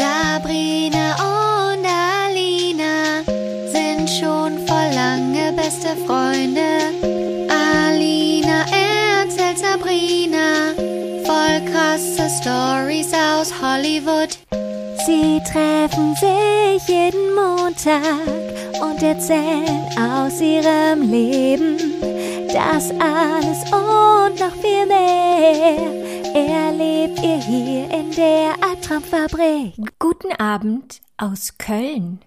Sabrina und Alina sind schon voll lange beste Freunde. Alina erzählt Sabrina voll krasse Stories aus Hollywood. Sie treffen sich jeden Montag und erzählen aus ihrem Leben. Das alles und noch viel mehr erlebt ihr hier in der Albtraumfabrik. Guten Abend aus Köln.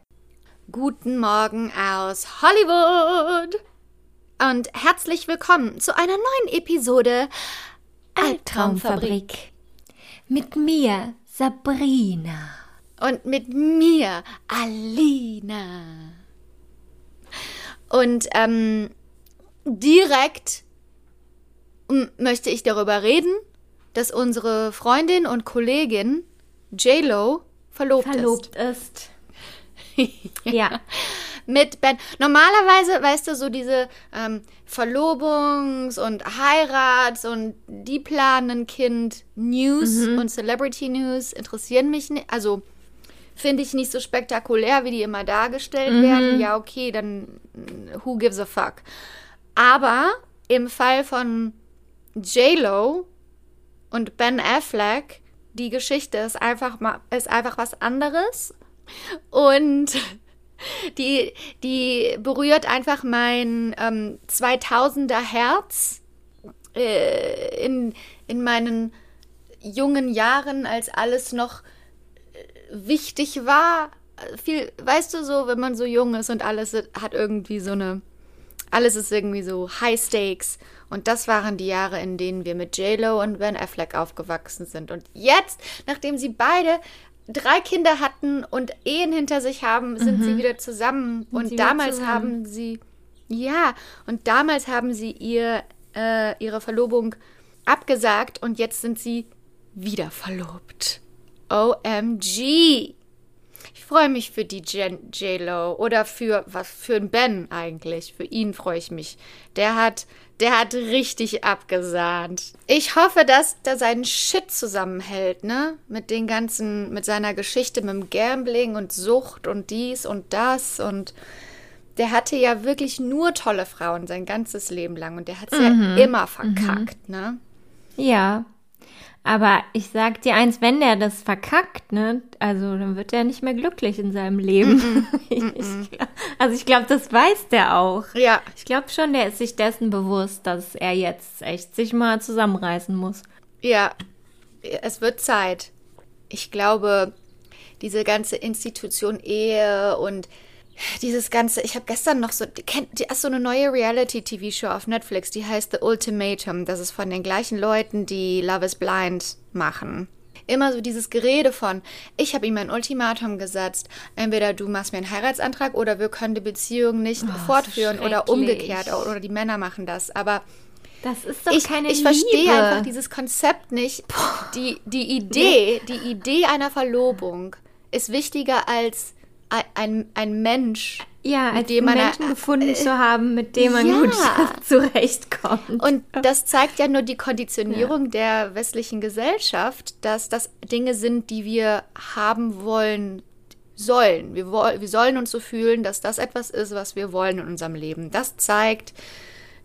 Guten Morgen aus Hollywood. Und herzlich willkommen zu einer neuen Episode Albtraumfabrik. Mit mir, Sabrina. Und mit mir, Alina. Und ähm, direkt möchte ich darüber reden, dass unsere Freundin und Kollegin J-Lo verlobt, Verlobt ist. ist. Ja. Mit Ben. Normalerweise, weißt du, so diese ähm, Verlobungs- und Heirats- und die planen ein Kind News und Celebrity News interessieren mich nicht. Also finde ich nicht so spektakulär, wie die immer dargestellt werden. Ja, okay, dann who gives a fuck. Aber im Fall von J-Lo und Ben Affleck, die Geschichte ist einfach ist einfach was anderes und die die berührt einfach mein ähm, 2000er Herz äh, in in meinen jungen Jahren, als alles noch äh, wichtig war. Viel, weißt du so, wenn man so jung ist und alles hat irgendwie so eine alles ist irgendwie so High Stakes. Und das waren die Jahre, in denen wir mit J-Lo und Ben Affleck aufgewachsen sind. Und jetzt, nachdem sie beide drei Kinder hatten und Ehen hinter sich haben, sind sie wieder zusammen. und sie wieder damals zusammen. haben sie, ja, und damals haben sie ihr, äh, ihre Verlobung abgesagt und jetzt sind sie wieder verlobt. OMG! Ich freue mich für die J-Lo oder für was für den Ben eigentlich. Für ihn freue ich mich. Der hat, der hat richtig abgesahnt. Ich hoffe, dass der seinen Shit zusammenhält, ne? Mit den ganzen, mit seiner Geschichte mit dem Gambling und Sucht und dies und das und der hatte ja wirklich nur tolle Frauen sein ganzes Leben lang und der hat es ja immer verkackt, ne? Ja. Aber ich sag dir eins, wenn der das verkackt, ne, also dann wird er nicht mehr glücklich in seinem Leben. ich, glaub- also ich glaube, das weiß der auch. Ja, Ich glaube schon, der ist sich dessen bewusst, dass er jetzt echt sich mal zusammenreißen muss. Ja, es wird Zeit. Ich glaube, diese ganze Institution Ehe und dieses ganze, ich habe gestern noch so, kennt, die ist so eine neue Reality-TV-Show auf Netflix, die heißt The Ultimatum. Das ist von den gleichen Leuten, die Love is Blind machen. Immer so dieses Gerede von, ich habe ihm ein Ultimatum gesetzt, entweder du machst mir einen Heiratsantrag oder wir können die Beziehung nicht fortführen oder umgekehrt oder die Männer machen das. Aber Das ist doch ich, keine ich Liebe. verstehe einfach dieses Konzept nicht. Die, die Idee, die Idee einer Verlobung ist wichtiger als ein, ein, Mensch. ja, mit als dem man- Menschen gefunden zu haben, mit dem man ja. gut zurechtkommt. Und das zeigt ja nur die Konditionierung der westlichen Gesellschaft, dass das Dinge sind, die wir haben wollen sollen. Wir, wir sollen uns so fühlen, dass das etwas ist, was wir wollen in unserem Leben. Das zeigt,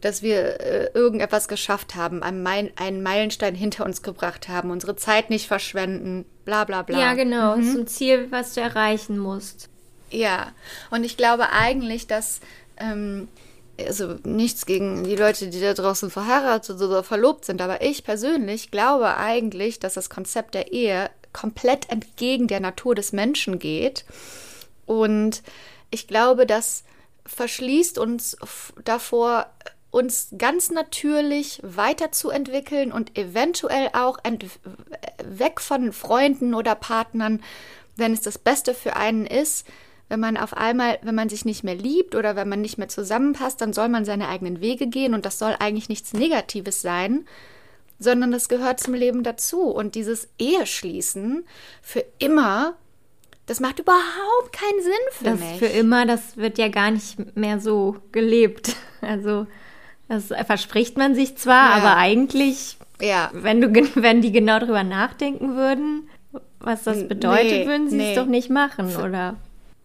dass wir äh, irgendetwas geschafft haben, einen, Meil einen Meilenstein hinter uns gebracht haben, unsere Zeit nicht verschwenden, bla bla bla. ja, genau, ist so ein Ziel, was du erreichen musst. Ja, und ich glaube eigentlich, dass, ähm, also nichts gegen die Leute, die da draußen verheiratet oder verlobt sind, aber ich persönlich glaube eigentlich, dass das Konzept der Ehe komplett entgegen der Natur des Menschen geht. Und ich glaube, das verschließt uns davor, uns ganz natürlich weiterzuentwickeln und eventuell auch weg von Freunden oder Partnern, wenn es das Beste für einen ist. Wenn man auf einmal, wenn man sich nicht mehr liebt oder wenn man nicht mehr zusammenpasst, dann soll man seine eigenen Wege gehen und das soll eigentlich nichts Negatives sein, sondern das gehört zum Leben dazu. Und dieses Eheschließen für immer, das macht überhaupt keinen Sinn für Das mich. für immer, das wird ja gar nicht mehr so gelebt. Also, das verspricht man sich zwar, Ja. aber eigentlich, ja, wenn du, wenn die genau drüber nachdenken würden, was das bedeutet, nee, würden sie nee. es doch nicht machen, oder?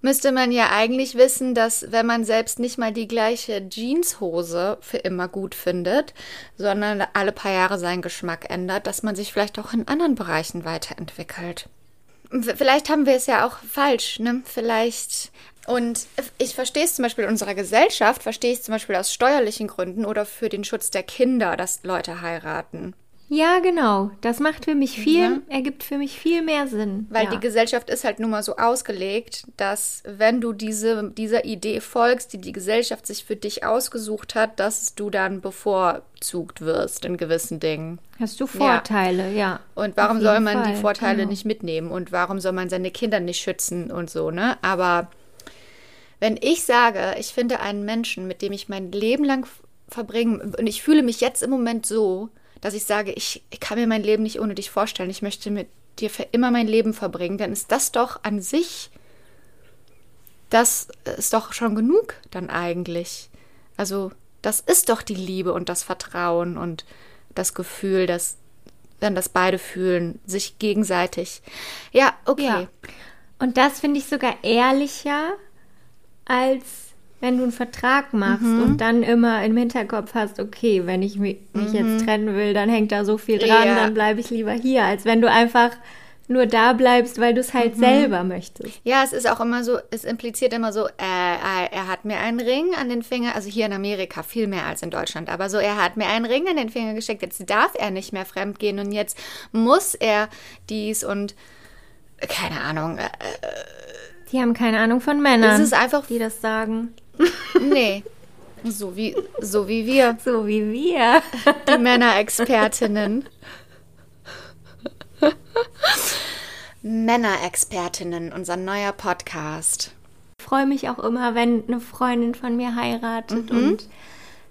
Müsste man ja eigentlich wissen, dass wenn man selbst nicht mal die gleiche Jeanshose für immer gut findet, sondern alle paar Jahre seinen Geschmack ändert, dass man sich vielleicht auch in anderen Bereichen weiterentwickelt. Vielleicht haben wir es ja auch falsch, ne? Vielleicht. Und ich verstehe es zum Beispiel in unserer Gesellschaft, verstehe ich es zum Beispiel aus steuerlichen Gründen oder für den Schutz der Kinder, dass Leute heiraten. Ja, genau. Das macht für mich viel, Ja. ergibt für mich viel mehr Sinn. Weil ja. die Gesellschaft ist halt nun mal so ausgelegt, dass wenn du diese, dieser Idee folgst, die die Gesellschaft sich für dich ausgesucht hat, dass du dann bevorzugt wirst in gewissen Dingen. Hast du Vorteile, ja. Und warum soll man die Fall, Vorteile genau. nicht mitnehmen? Und warum soll man seine Kinder nicht schützen und so, ne? Aber wenn ich sage, ich finde einen Menschen, mit dem ich mein Leben lang verbringe, und ich fühle mich jetzt im Moment so, dass ich sage, ich, ich kann mir mein Leben nicht ohne dich vorstellen, ich möchte mit dir für immer mein Leben verbringen, dann ist das doch an sich, das ist doch schon genug dann eigentlich. Also, das ist doch die Liebe und das Vertrauen und das Gefühl, dass dann das beide fühlen, sich gegenseitig. Ja, okay. Ja. Und das finde ich sogar ehrlicher, als wenn du einen Vertrag machst Mhm. und dann immer im Hinterkopf hast, okay, wenn ich mi- mich jetzt trennen will, dann hängt da so viel dran, Mhm. Ja. dann bleibe ich lieber hier, als wenn du einfach nur da bleibst, weil du es Mhm. halt selber möchtest. Ja, es ist auch immer so, es impliziert immer so, äh, äh, er hat mir einen Ring an den Finger, also hier in Amerika viel mehr als in Deutschland, aber so, er hat mir einen Ring an den Finger gesteckt, jetzt darf er nicht mehr fremd gehen und jetzt muss er dies und keine Ahnung. Äh, Die haben keine Ahnung von Männern, es ist einfach, die das sagen. Nee, so wie, so wie wir, So wie wir. die Männerexpertinnen. Männerexpertinnen, unser neuer Podcast. Ich freue mich auch immer, wenn eine Freundin von mir heiratet Mhm. und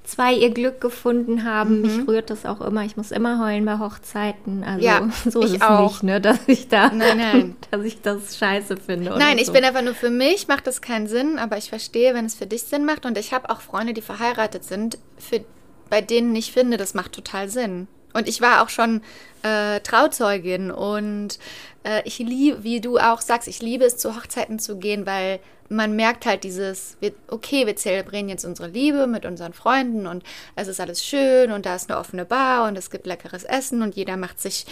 zwei ihr Glück gefunden haben. Mich rührt das auch immer. Ich muss immer heulen bei Hochzeiten. Also Ja, so ist ich es auch. nicht, ne, dass ich da, Nein, nein. dass ich das scheiße finde. Nein, ich so. bin einfach nur für mich, macht das keinen Sinn, aber ich verstehe, wenn es für dich Sinn macht. Und ich habe auch Freunde, die verheiratet sind, für, bei denen ich finde, das macht total Sinn. Und ich war auch schon äh, Trauzeugin und äh, ich liebe, wie du auch sagst, ich liebe es, zu Hochzeiten zu gehen, weil man merkt halt dieses, wir, okay, wir zelebrieren jetzt unsere Liebe mit unseren Freunden und es ist alles schön und da ist eine offene Bar und es gibt leckeres Essen und jeder macht sich,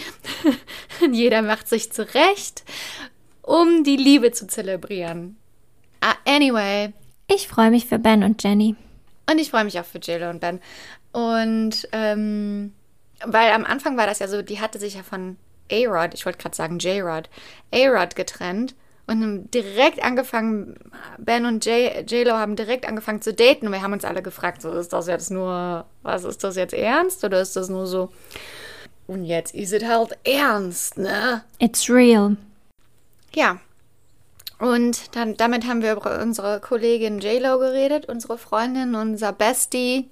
jeder macht sich zurecht, um die Liebe zu zelebrieren. Ah, anyway, Ich freue mich für Ben und Jenny. und ich freue mich auch für JLo und Ben. Und ähm, weil am Anfang war das ja so, die hatte sich ja von A-Rod, ich wollte gerade sagen J-Rod, A-Rod getrennt und haben direkt angefangen, Ben und J- J-Lo haben direkt angefangen zu daten und wir haben uns alle gefragt, so ist das jetzt nur, was ist das jetzt ernst oder ist das nur so? Und jetzt ist es halt ernst, ne? It's real. Ja. Und dann, damit haben wir über unsere Kollegin J-Lo geredet, unsere Freundin, unser Bestie.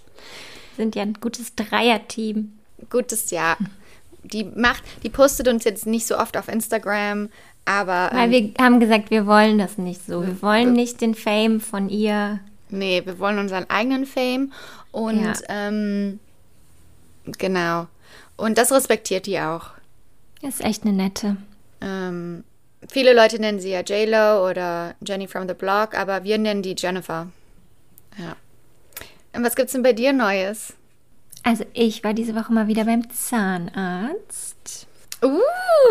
Sind ja ein gutes Dreierteam. Gutes Jahr. Die macht, die postet uns jetzt nicht so oft auf Instagram, aber Weil ähm, wir haben gesagt, wir wollen das nicht so. Wir wollen nicht den Fame von ihr. nee, wir wollen unseren eigenen Fame und Ja. ähm, genau. Und das respektiert die auch. Ist echt eine nette. Ähm, viele Leute nennen sie ja J-Lo oder Jenny from the Block, aber wir nennen die Jennifer. Ja. Und was gibt's denn bei dir Neues? Also ich war diese Woche mal wieder beim Zahnarzt. Uh,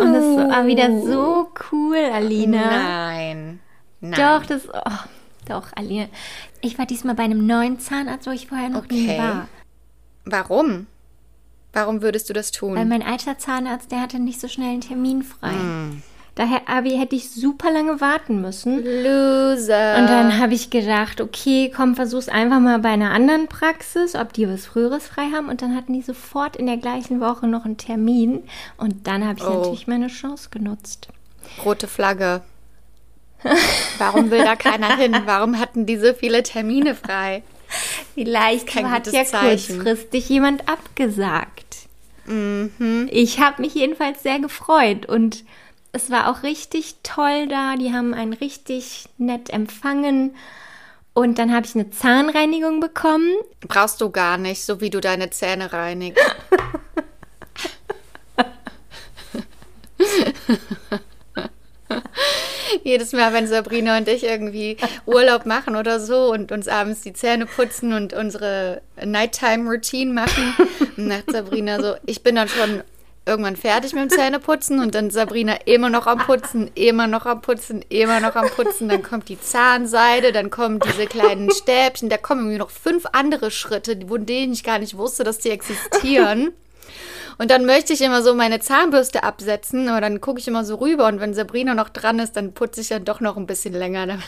Und das war wieder so cool, Alina. Nein. Nein. Doch, das. Oh, doch, Alina. Ich war diesmal bei einem neuen Zahnarzt, wo ich vorher noch nie Okay. war. Warum? Warum würdest du das tun? Weil mein alter Zahnarzt, der hatte nicht so schnell einen Termin frei. Hm. Daher Abi, hätte ich super lange warten müssen. Loser. Und dann habe ich gedacht, okay, komm, versuch's einfach mal bei einer anderen Praxis, ob die was Früheres frei haben. Und dann hatten die sofort in der gleichen Woche noch einen Termin. Und dann habe ich Oh. natürlich meine Chance genutzt. Rote Flagge. Warum will da keiner hin? Warum hatten die so viele Termine frei? Vielleicht Kein hat ja Zeichen. kurzfristig jemand abgesagt. Mhm. Ich habe mich jedenfalls sehr gefreut und es war auch richtig toll da. Die haben einen richtig nett empfangen. Und dann habe ich eine Zahnreinigung bekommen. Brauchst du gar nicht, so wie du deine Zähne reinigst. Jedes Mal, wenn Sabrina und ich irgendwie Urlaub machen oder so und uns abends die Zähne putzen und unsere Nighttime-Routine machen, sagt Sabrina so, ich bin dann schon irgendwann fertig mit dem Zähneputzen und dann Sabrina immer noch am Putzen, immer noch am Putzen, immer noch am Putzen. Dann kommt die Zahnseide, dann kommen diese kleinen Stäbchen, da kommen irgendwie noch fünf andere Schritte, von denen ich gar nicht wusste, dass die existieren. Und dann möchte ich immer so meine Zahnbürste absetzen, aber dann gucke ich immer so rüber und wenn Sabrina noch dran ist, dann putze ich dann doch noch ein bisschen länger,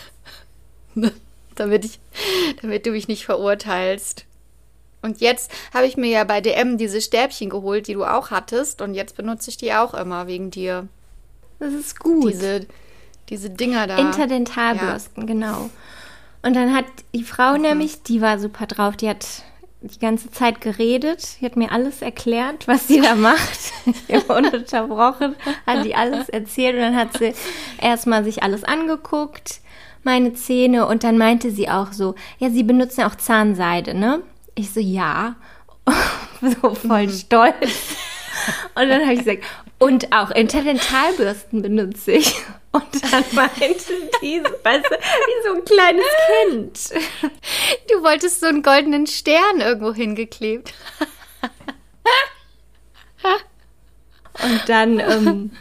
damit, ich, damit du mich nicht verurteilst. Und jetzt habe ich mir ja bei DM diese Stäbchen geholt, die du auch hattest. Und jetzt benutze ich die auch immer wegen dir. Das ist gut. Diese, diese Dinger da. Interdentalbürsten, ja. genau. Und dann hat die Frau mhm. nämlich, die war super drauf, die hat die ganze Zeit geredet, die hat mir alles erklärt, was sie da macht. ununterbrochen hat die alles erzählt und dann hat sie erstmal sich alles angeguckt, meine Zähne und dann meinte sie auch so, ja, sie benutzen ja auch Zahnseide, ne? Ich so, ja. so voll mhm. stolz. Und dann habe ich gesagt, und auch Interdentalbürsten benutze ich. Und dann meinte die, weißt du, wie so ein kleines Kind. Du wolltest so einen goldenen Stern irgendwo hingeklebt. Und dann ähm,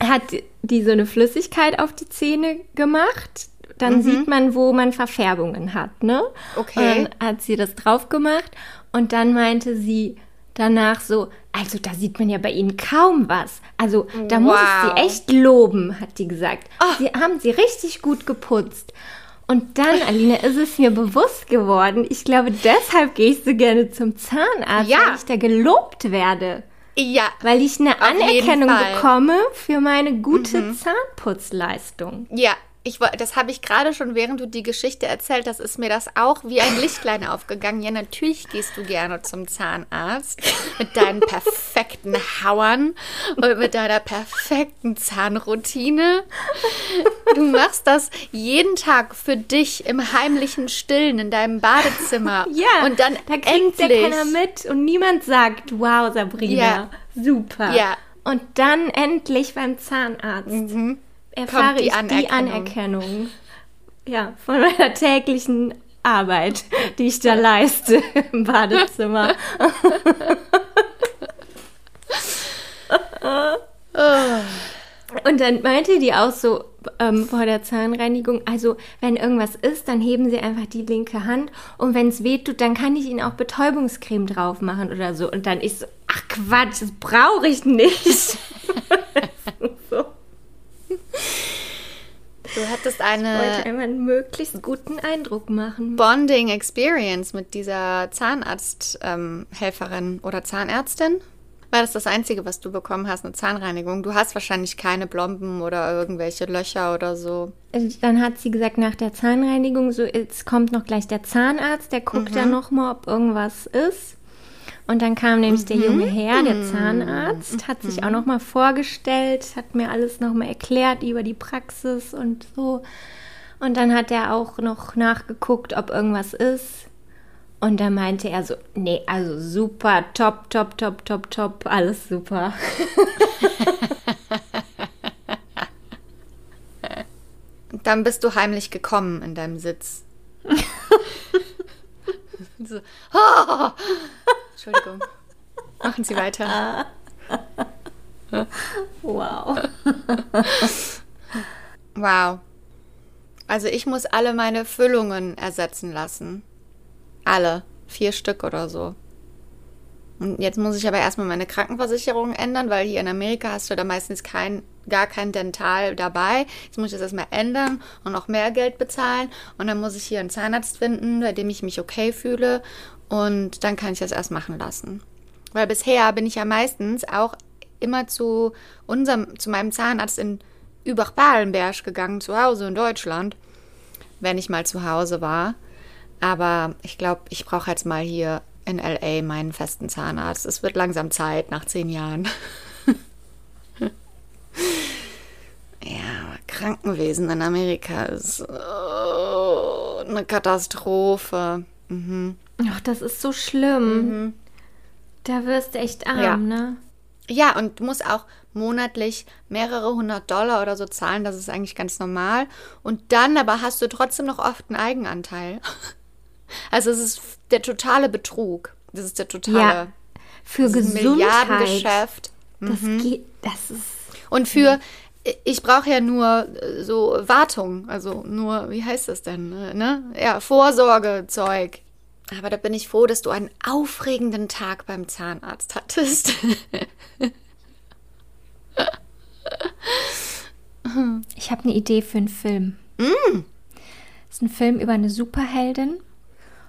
hat die so eine Flüssigkeit auf die Zähne gemacht dann mhm. sieht man, wo man Verfärbungen hat, ne? Okay. Und dann hat sie das drauf gemacht und dann meinte sie danach so, also da sieht man ja bei Ihnen kaum was. Also da wow. muss ich Sie echt loben, hat die gesagt. Oh. Sie haben sie richtig gut geputzt. Und dann, Alina, ist es mir bewusst geworden, ich glaube, deshalb gehe ich so gerne zum Zahnarzt, ja. weil ich da gelobt werde. Ja. Weil ich eine Anerkennung bekomme für meine gute mhm. Zahnputzleistung. Ja, ich, das habe ich gerade schon, während du die Geschichte erzählt hast, ist mir das auch wie ein Lichtlein aufgegangen. Ja, natürlich gehst du gerne zum Zahnarzt mit deinen perfekten Hauern und mit deiner perfekten Zahnroutine. Du machst das jeden Tag für dich im heimlichen Stillen in deinem Badezimmer. Ja, und dann da kriegt endlich, ja keiner mit und niemand sagt, wow, Sabrina, ja, super. Ja. Und dann endlich beim Zahnarzt. Mhm erfahre die ich Anerkennung. die Anerkennung. Ja, von meiner täglichen Arbeit, die ich da leiste im Badezimmer. Und dann meinte die auch so ähm, vor der Zahnreinigung, also wenn irgendwas ist, dann heben sie einfach die linke Hand und wenn es weh tut, dann kann ich ihnen auch Betäubungscreme drauf machen oder so. Und dann ist so, ach Quatsch, das brauche ich nicht. Du hattest eine. Ich wollte einmal einen möglichst guten Eindruck machen. Bonding Experience mit dieser Zahnarzthelferin ähm, oder Zahnärztin. War das das Einzige, was du bekommen hast, eine Zahnreinigung? Du hast wahrscheinlich keine Blomben oder irgendwelche Löcher oder so. Äh, dann hat sie gesagt, nach der Zahnreinigung, so jetzt kommt noch gleich der Zahnarzt, der guckt mhm. dann nochmal, ob irgendwas ist. Und dann kam nämlich mhm. der junge Herr, der Zahnarzt, hat sich auch nochmal vorgestellt, hat mir alles nochmal erklärt über die Praxis und so. Und dann hat er auch noch nachgeguckt, ob irgendwas ist. Und da meinte er so, nee, also super, top, top, top, top, top, alles super. dann bist du heimlich gekommen in deinem Sitz. so, oh! Entschuldigung. Machen Sie weiter. wow. wow. Also ich muss alle meine Füllungen ersetzen lassen. Alle. Vier Stück oder so. Und jetzt muss ich aber erstmal meine Krankenversicherung ändern, weil hier in Amerika hast du da meistens kein, gar kein Dental dabei. Jetzt muss ich das erstmal ändern und noch mehr Geld bezahlen. Und dann muss ich hier einen Zahnarzt finden, bei dem ich mich okay fühle. Und dann kann ich das erst machen lassen. Weil bisher bin ich ja meistens auch immer zu unserem, zu meinem Zahnarzt in Übach-Balenberg gegangen, zu Hause in Deutschland, wenn ich mal zu Hause war. Aber ich glaube, ich brauche jetzt mal hier in LA meinen festen Zahnarzt. Es wird langsam Zeit nach zehn Jahren. ja, Krankenwesen in Amerika ist oh, eine Katastrophe. Mhm. Ach, das ist so schlimm. Mhm. Da wirst du echt arm, ja. ne? Ja, und du musst auch monatlich mehrere hundert Dollar oder so zahlen. Das ist eigentlich ganz normal. Und dann aber hast du trotzdem noch oft einen Eigenanteil. Also es ist der totale Betrug. Das ist der totale Ja, für Gesundheit. Milliardengeschäft. Das geht, das ist Und für, ich brauche ja nur äh, so Wartung, also nur, wie heißt das denn, äh, ne? Ja, Vorsorgezeug. Aber da bin ich froh, dass du einen aufregenden Tag beim Zahnarzt hattest. Ich habe eine Idee für einen Film. Mm. Das ist ein Film über eine Superheldin.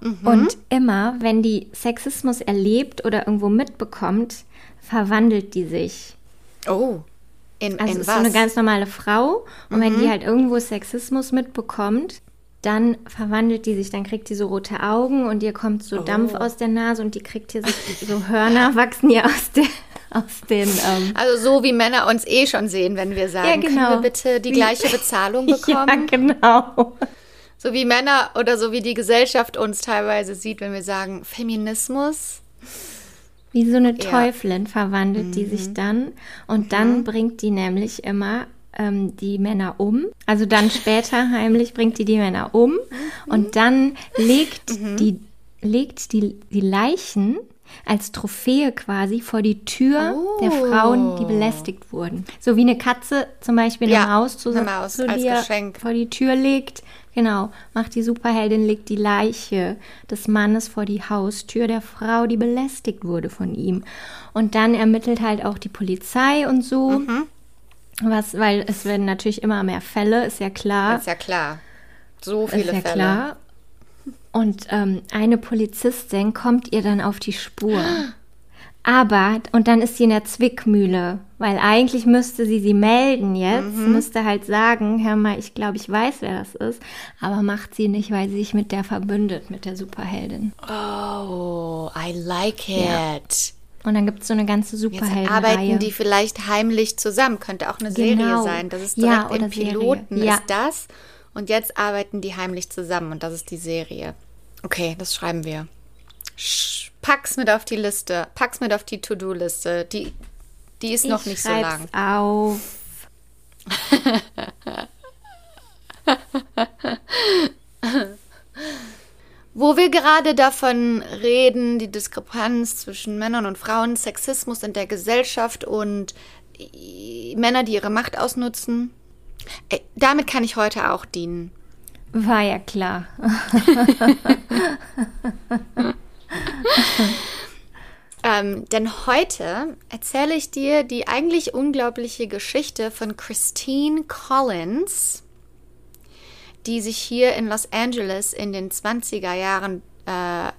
Mhm. Und immer, wenn die Sexismus erlebt oder irgendwo mitbekommt, verwandelt die sich. Oh. In, Also in ist was? Mhm. so eine ganz normale Frau. Und wenn die halt irgendwo Sexismus mitbekommt, dann verwandelt die sich, dann kriegt die so rote Augen und ihr kommt so Dampf Oh. aus der Nase und die kriegt hier so, so Hörner, wachsen ihr aus, der, aus den. Ähm, also so wie Männer uns eh schon sehen, wenn wir sagen, Ja, genau. können wir bitte die Wie- gleiche Bezahlung ja, bekommen? genau. So wie Männer oder so wie die Gesellschaft uns teilweise sieht, wenn wir sagen, Feminismus. Wie so eine Ja. Mhm. Teufelin verwandelt die sich dann und dann bringt die nämlich immer ähm, die Männer um. Also dann später heimlich bringt die die Männer um Mhm. und dann legt die legt die, die Leichen als Trophäe quasi vor die Tür der Oh. Frauen, die belästigt wurden. So wie eine Katze zum Beispiel eine Ja, Maus zu, eine Maus zu als Geschenk. vor die Tür legt. Genau, macht die Superheldin, legt die Leiche des Mannes vor die Haustür der Frau, die belästigt wurde von ihm. Und dann ermittelt halt auch die Polizei und so. Mhm. Was, weil es werden natürlich immer mehr Fälle, ist ja klar. Ist ja klar. So Ist viele ja Fälle. klar. Und ähm, eine Polizistin kommt ihr dann auf die Spur. Aber, und dann ist sie in der Zwickmühle, weil eigentlich müsste sie sie melden jetzt, Mhm. müsste halt sagen, hör mal, ich glaube, ich weiß, wer das ist, aber macht sie nicht, weil sie sich mit der verbündet, mit der Superheldin. Oh, I like it. Ja. Und dann gibt es so eine ganze Jetzt Superheldenreihe. arbeiten die vielleicht heimlich zusammen. Könnte auch eine Serie Genau. sein. Das ist Ja, direkt im oder Serie. Piloten Ja. ist das. Und jetzt arbeiten die heimlich zusammen und das ist die Serie. Okay, das schreiben wir. Sch- Pack's mit auf die Liste. Pack's mit auf die To-Do-Liste. Die, die ist noch ich nicht so lang. auf. Wo wir gerade davon reden, die Diskrepanz zwischen Männern und Frauen, Sexismus in der Gesellschaft und äh, Männer, die ihre Macht ausnutzen. Äh, damit kann ich heute auch dienen. War ja klar. Ähm, denn heute erzähle ich dir die eigentlich unglaubliche Geschichte von Christine Collins, die sich hier in Los Angeles in den 20er Jahren äh,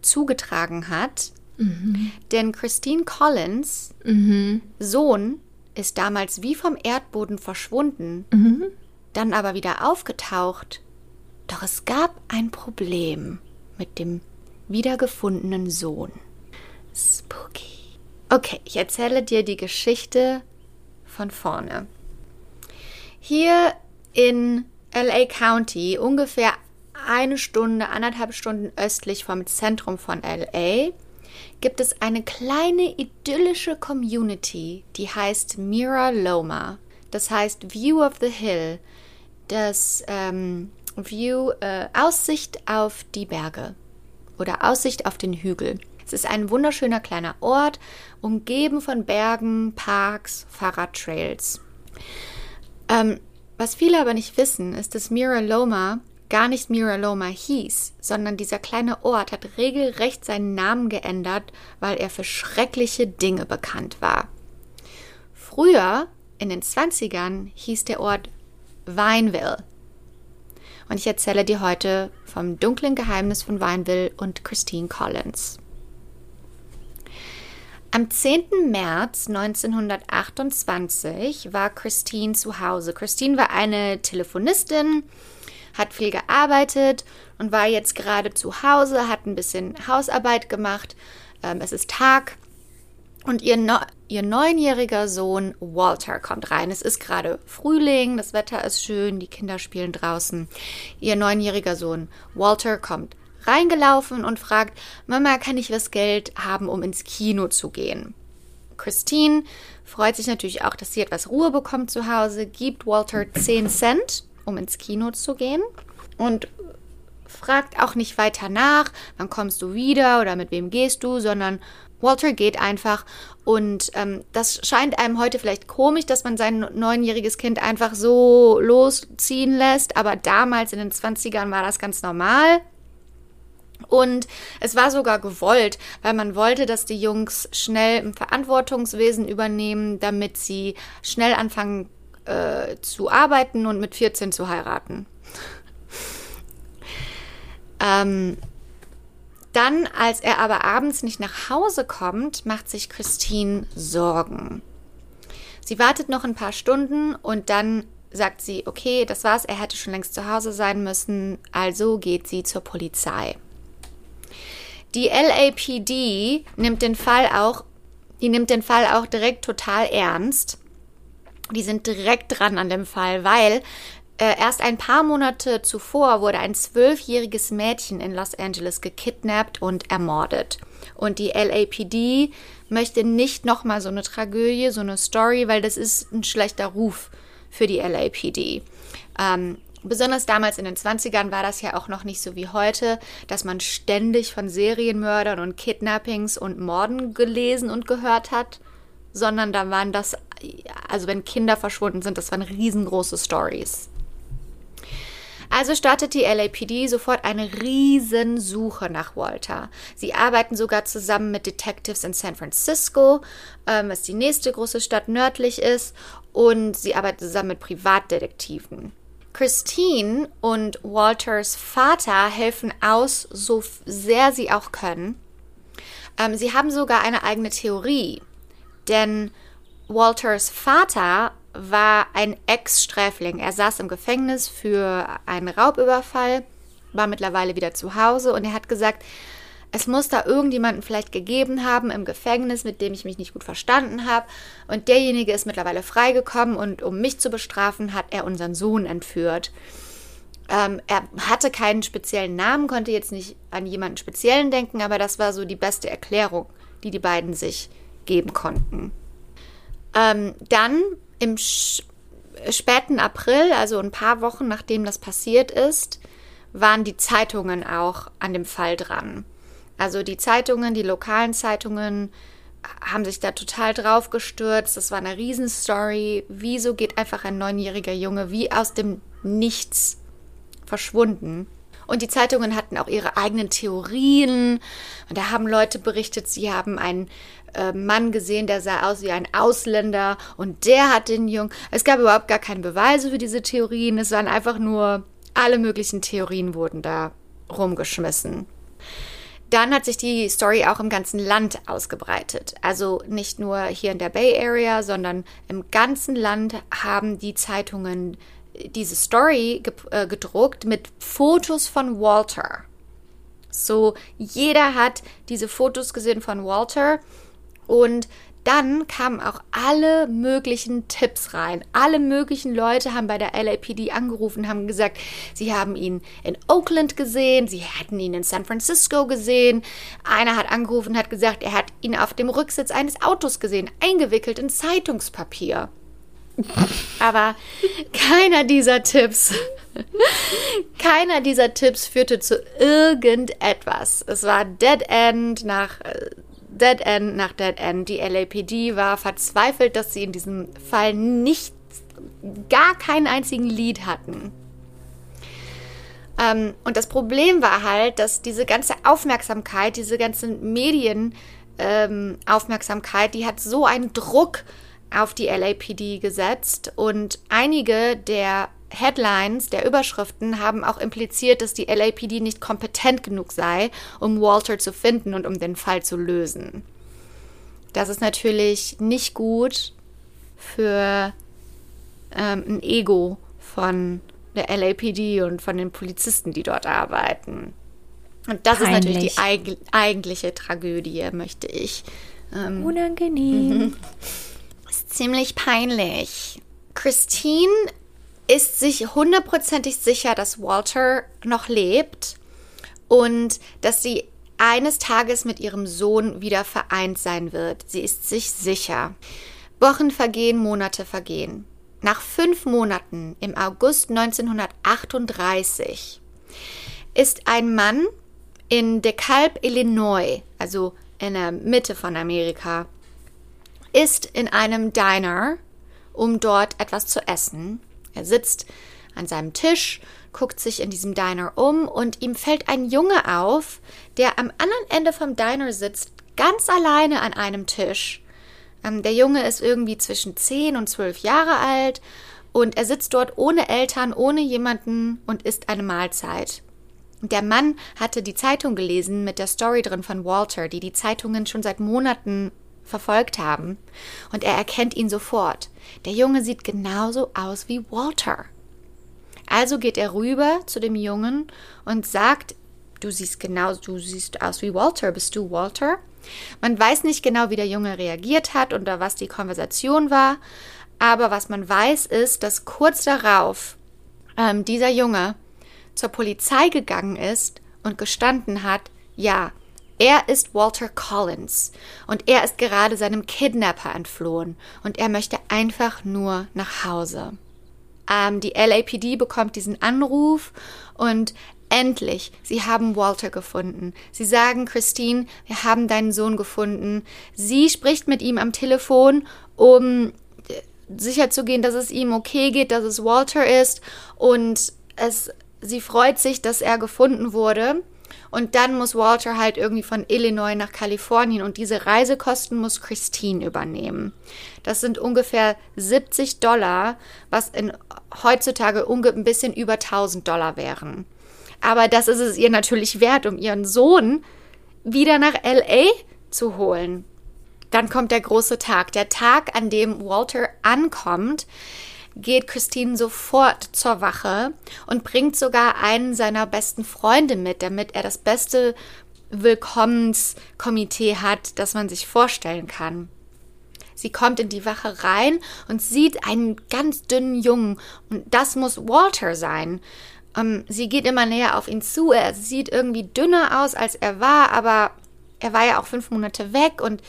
zugetragen hat. Denn Christine Collins Sohn ist damals wie vom Erdboden verschwunden, dann aber wieder aufgetaucht. Doch es gab ein Problem mit dem wiedergefundenen Sohn. Spooky. Okay, ich erzähle dir die Geschichte von vorne. Hier in LA County, ungefähr eine Stunde, anderthalb Stunden östlich vom Zentrum von LA, gibt es eine kleine idyllische Community, die heißt Mira Loma. Das heißt View of the Hill. Das ähm, View, äh, Aussicht auf die Berge oder Aussicht auf den Hügel. Es ist ein wunderschöner kleiner Ort, umgeben von Bergen, Parks, Fahrradtrails. Ähm, was viele aber nicht wissen, ist, dass Mira Loma gar nicht Mira Loma hieß, sondern dieser kleine Ort hat regelrecht seinen Namen geändert, weil er für schreckliche Dinge bekannt war. Früher, in den 20ern, hieß der Ort Vineville. Und ich erzähle dir heute vom dunklen Geheimnis von Vineville und Christine Collins. Am 10. März 1928 war Christine zu Hause. Christine war eine Telefonistin, hat viel gearbeitet und war jetzt gerade zu Hause, hat ein bisschen Hausarbeit gemacht. Ähm, es ist Tag und ihr, no ihr neunjähriger Sohn Walter kommt rein. Es ist gerade Frühling, das Wetter ist schön, die Kinder spielen draußen. Ihr neunjähriger Sohn Walter kommt reingelaufen und fragt, Mama, kann ich was Geld haben, um ins Kino zu gehen? Christine freut sich natürlich auch, dass sie etwas Ruhe bekommt zu Hause, gibt Walter 10 Cent, um ins Kino zu gehen und fragt auch nicht weiter nach, wann kommst du wieder oder mit wem gehst du, sondern Walter geht einfach und ähm, das scheint einem heute vielleicht komisch, dass man sein neunjähriges Kind einfach so losziehen lässt, aber damals in den 20ern war das ganz normal. Und es war sogar gewollt, weil man wollte, dass die Jungs schnell ein Verantwortungswesen übernehmen, damit sie schnell anfangen äh, zu arbeiten und mit 14 zu heiraten. ähm, dann, als er aber abends nicht nach Hause kommt, macht sich Christine Sorgen. Sie wartet noch ein paar Stunden und dann sagt sie, okay, das war's, er hätte schon längst zu Hause sein müssen, also geht sie zur Polizei. Die LAPD nimmt den Fall auch, die nimmt den Fall auch direkt total ernst. Die sind direkt dran an dem Fall, weil äh, erst ein paar Monate zuvor wurde ein zwölfjähriges Mädchen in Los Angeles gekidnappt und ermordet. Und die LAPD möchte nicht nochmal so eine Tragödie, so eine Story, weil das ist ein schlechter Ruf für die LAPD. Ähm, besonders damals in den 20ern war das ja auch noch nicht so wie heute, dass man ständig von Serienmördern und Kidnappings und Morden gelesen und gehört hat, sondern da waren das, also wenn Kinder verschwunden sind, das waren riesengroße Stories. Also startet die LAPD sofort eine Riesensuche nach Walter. Sie arbeiten sogar zusammen mit Detectives in San Francisco, ähm, was die nächste große Stadt nördlich ist, und sie arbeiten zusammen mit Privatdetektiven. Christine und Walters Vater helfen aus, so sehr sie auch können. Ähm, sie haben sogar eine eigene Theorie, denn Walters Vater war ein Ex-Sträfling. Er saß im Gefängnis für einen Raubüberfall, war mittlerweile wieder zu Hause und er hat gesagt, es muss da irgendjemanden vielleicht gegeben haben im Gefängnis, mit dem ich mich nicht gut verstanden habe. Und derjenige ist mittlerweile freigekommen und um mich zu bestrafen, hat er unseren Sohn entführt. Ähm, er hatte keinen speziellen Namen, konnte jetzt nicht an jemanden speziellen denken, aber das war so die beste Erklärung, die die beiden sich geben konnten. Ähm, dann im späten April, also ein paar Wochen nachdem das passiert ist, waren die Zeitungen auch an dem Fall dran. Also die Zeitungen, die lokalen Zeitungen haben sich da total drauf gestürzt. Das war eine Riesenstory. Wieso geht einfach ein neunjähriger Junge wie aus dem Nichts verschwunden? Und die Zeitungen hatten auch ihre eigenen Theorien. Und da haben Leute berichtet, sie haben einen äh, Mann gesehen, der sah aus wie ein Ausländer und der hat den Jungen. Es gab überhaupt gar keine Beweise für diese Theorien. Es waren einfach nur alle möglichen Theorien wurden da rumgeschmissen. Dann hat sich die Story auch im ganzen Land ausgebreitet. Also nicht nur hier in der Bay Area, sondern im ganzen Land haben die Zeitungen diese Story äh, gedruckt mit Fotos von Walter. So, jeder hat diese Fotos gesehen von Walter und dann kamen auch alle möglichen Tipps rein. Alle möglichen Leute haben bei der LAPD angerufen, haben gesagt, sie haben ihn in Oakland gesehen, sie hätten ihn in San Francisco gesehen. Einer hat angerufen und hat gesagt, er hat ihn auf dem Rücksitz eines Autos gesehen, eingewickelt in Zeitungspapier. Aber keiner dieser Tipps, keiner dieser Tipps führte zu irgendetwas. Es war Dead End nach äh, Dead End nach Dead End. Die LAPD war verzweifelt, dass sie in diesem Fall nicht gar keinen einzigen Lead hatten. Ähm, und das Problem war halt, dass diese ganze Aufmerksamkeit, diese ganze Medienaufmerksamkeit, ähm, die hat so einen Druck auf die LAPD gesetzt und einige der Headlines der Überschriften haben auch impliziert, dass die LAPD nicht kompetent genug sei, um Walter zu finden und um den Fall zu lösen. Das ist natürlich nicht gut für ähm, ein Ego von der LAPD und von den Polizisten, die dort arbeiten. Und das Peinlich. ist natürlich die eig eigentliche Tragödie, möchte ich. Ähm, Unangenehm. ist ziemlich peinlich. Christine ist sich hundertprozentig sicher, dass Walter noch lebt und dass sie eines Tages mit ihrem Sohn wieder vereint sein wird. Sie ist sich sicher. Wochen vergehen, Monate vergehen. Nach fünf Monaten, im August 1938, ist ein Mann in DeKalb, Illinois, also in der Mitte von Amerika, ist in einem Diner, um dort etwas zu essen. Er sitzt an seinem Tisch, guckt sich in diesem Diner um und ihm fällt ein Junge auf, der am anderen Ende vom Diner sitzt, ganz alleine an einem Tisch. Ähm, der Junge ist irgendwie zwischen 10 und 12 Jahre alt und er sitzt dort ohne Eltern, ohne jemanden und isst eine Mahlzeit. Der Mann hatte die Zeitung gelesen mit der Story drin von Walter, die die Zeitungen schon seit Monaten verfolgt haben. Und er erkennt ihn sofort. Der Junge sieht genauso aus wie Walter. Also geht er rüber zu dem Jungen und sagt, du siehst genau, du siehst aus wie Walter, bist du Walter? Man weiß nicht genau, wie der Junge reagiert hat oder was die Konversation war, aber was man weiß ist, dass kurz darauf ähm, dieser Junge zur Polizei gegangen ist und gestanden hat, ja, er ist Walter Collins und er ist gerade seinem Kidnapper entflohen und er möchte einfach nur nach Hause. Ähm, die LAPD bekommt diesen Anruf und endlich, sie haben Walter gefunden. Sie sagen, Christine, wir haben deinen Sohn gefunden. Sie spricht mit ihm am Telefon, um äh, sicherzugehen, dass es ihm okay geht, dass es Walter ist und es sie freut sich, dass er gefunden wurde. Und dann muss Walter halt irgendwie von Illinois nach Kalifornien und diese Reisekosten muss Christine übernehmen. Das sind ungefähr 70 Dollar, was in heutzutage ein bisschen über 1000 Dollar wären. Aber das ist es ihr natürlich wert, um ihren Sohn wieder nach LA zu holen. Dann kommt der große Tag, der Tag, an dem Walter ankommt geht Christine sofort zur Wache und bringt sogar einen seiner besten Freunde mit, damit er das beste Willkommenskomitee hat, das man sich vorstellen kann. Sie kommt in die Wache rein und sieht einen ganz dünnen Jungen und das muss Walter sein. Ähm, sie geht immer näher auf ihn zu. Er sieht irgendwie dünner aus, als er war, aber er war ja auch fünf Monate weg und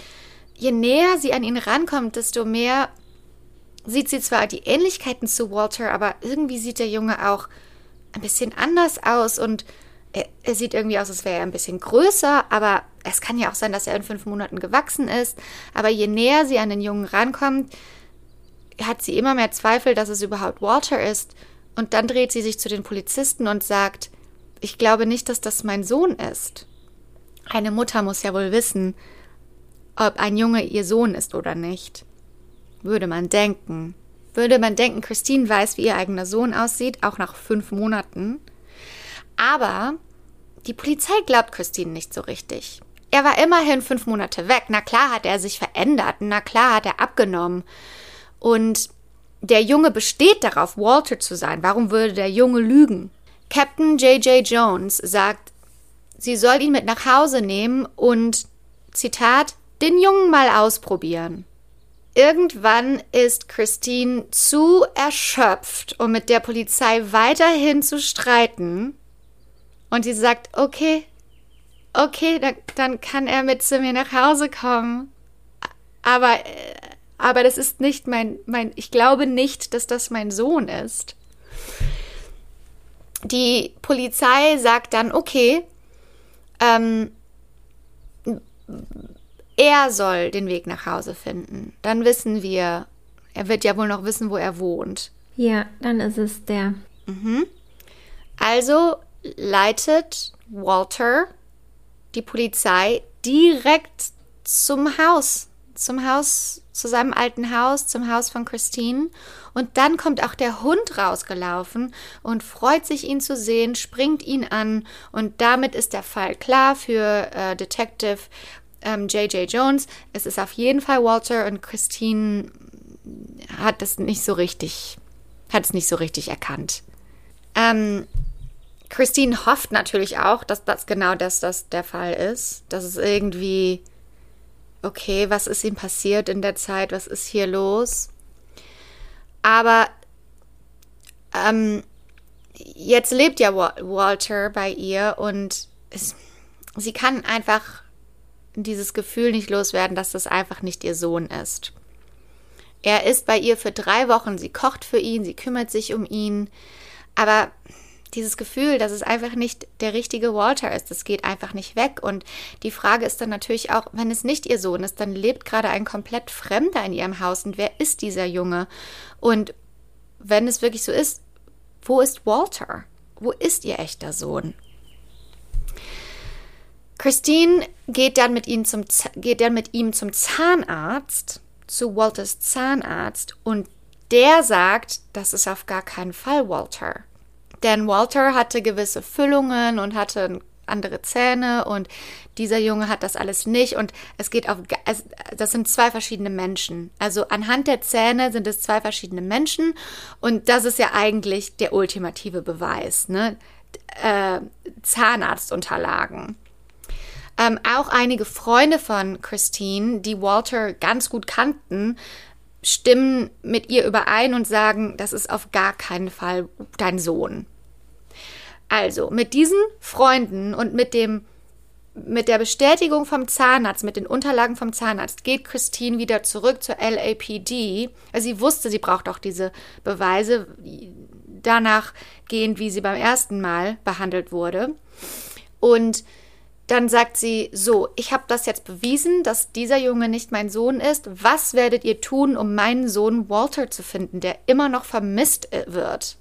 je näher sie an ihn rankommt, desto mehr sieht sie zwar die Ähnlichkeiten zu Walter, aber irgendwie sieht der Junge auch ein bisschen anders aus und er, er sieht irgendwie aus, als wäre er ein bisschen größer, aber es kann ja auch sein, dass er in fünf Monaten gewachsen ist. Aber je näher sie an den Jungen rankommt, hat sie immer mehr Zweifel, dass es überhaupt Walter ist. Und dann dreht sie sich zu den Polizisten und sagt, ich glaube nicht, dass das mein Sohn ist. Eine Mutter muss ja wohl wissen, ob ein Junge ihr Sohn ist oder nicht. Würde man denken. Würde man denken, Christine weiß, wie ihr eigener Sohn aussieht, auch nach fünf Monaten. Aber die Polizei glaubt Christine nicht so richtig. Er war immerhin fünf Monate weg. Na klar hat er sich verändert. Na klar hat er abgenommen. Und der Junge besteht darauf, Walter zu sein. Warum würde der Junge lügen? Captain J.J. Jones sagt, sie soll ihn mit nach Hause nehmen und, Zitat, den Jungen mal ausprobieren. Irgendwann ist Christine zu erschöpft, um mit der Polizei weiterhin zu streiten. Und sie sagt, okay, okay, dann, dann kann er mit zu mir nach Hause kommen. Aber, aber das ist nicht mein, mein, ich glaube nicht, dass das mein Sohn ist. Die Polizei sagt dann, okay, ähm, er soll den Weg nach Hause finden. Dann wissen wir, er wird ja wohl noch wissen, wo er wohnt. Ja, dann ist es der. Mhm. Also leitet Walter die Polizei direkt zum Haus, zum Haus, zu seinem alten Haus, zum Haus von Christine. Und dann kommt auch der Hund rausgelaufen und freut sich, ihn zu sehen, springt ihn an. Und damit ist der Fall klar für äh, Detective ähm, J.J. Jones. Es ist auf jeden Fall Walter und Christine hat es nicht so richtig, hat es nicht so richtig erkannt. Ähm, Christine hofft natürlich auch, dass das genau das, das der Fall ist. Dass es irgendwie, okay, was ist ihm passiert in der Zeit? Was ist hier los? Aber ähm, jetzt lebt ja Walter bei ihr und es sie kann einfach dieses Gefühl nicht loswerden, dass das einfach nicht ihr Sohn ist. Er ist bei ihr für drei Wochen, sie kocht für ihn, sie kümmert sich um ihn, aber dieses Gefühl, dass es einfach nicht der richtige Walter ist, das geht einfach nicht weg. Und die Frage ist dann natürlich auch, wenn es nicht ihr Sohn ist, dann lebt gerade ein komplett Fremder in ihrem Haus. Und wer ist dieser Junge? Und wenn es wirklich so ist, wo ist Walter? Wo ist ihr echter Sohn? Christine geht dann mit ihm zum, geht dann mit ihm zum Zahnarzt, zu Walters Zahnarzt, und der sagt, das ist auf gar keinen Fall Walter. Denn Walter hatte gewisse Füllungen und hatte andere Zähne und dieser Junge hat das alles nicht und es geht auf, das sind zwei verschiedene Menschen. Also anhand der Zähne sind es zwei verschiedene Menschen und das ist ja eigentlich der ultimative Beweis, ne? Äh, Zahnarztunterlagen. Ähm, auch einige Freunde von Christine, die Walter ganz gut kannten, stimmen mit ihr überein und sagen, das ist auf gar keinen Fall dein Sohn. Also, mit diesen Freunden und mit dem mit der Bestätigung vom Zahnarzt, mit den Unterlagen vom Zahnarzt, geht Christine wieder zurück zur LAPD. Sie wusste, sie braucht auch diese Beweise, danach gehend, wie sie beim ersten Mal behandelt wurde. Und dann sagt sie, so, ich habe das jetzt bewiesen, dass dieser Junge nicht mein Sohn ist. Was werdet ihr tun, um meinen Sohn Walter zu finden, der immer noch vermisst äh, wird?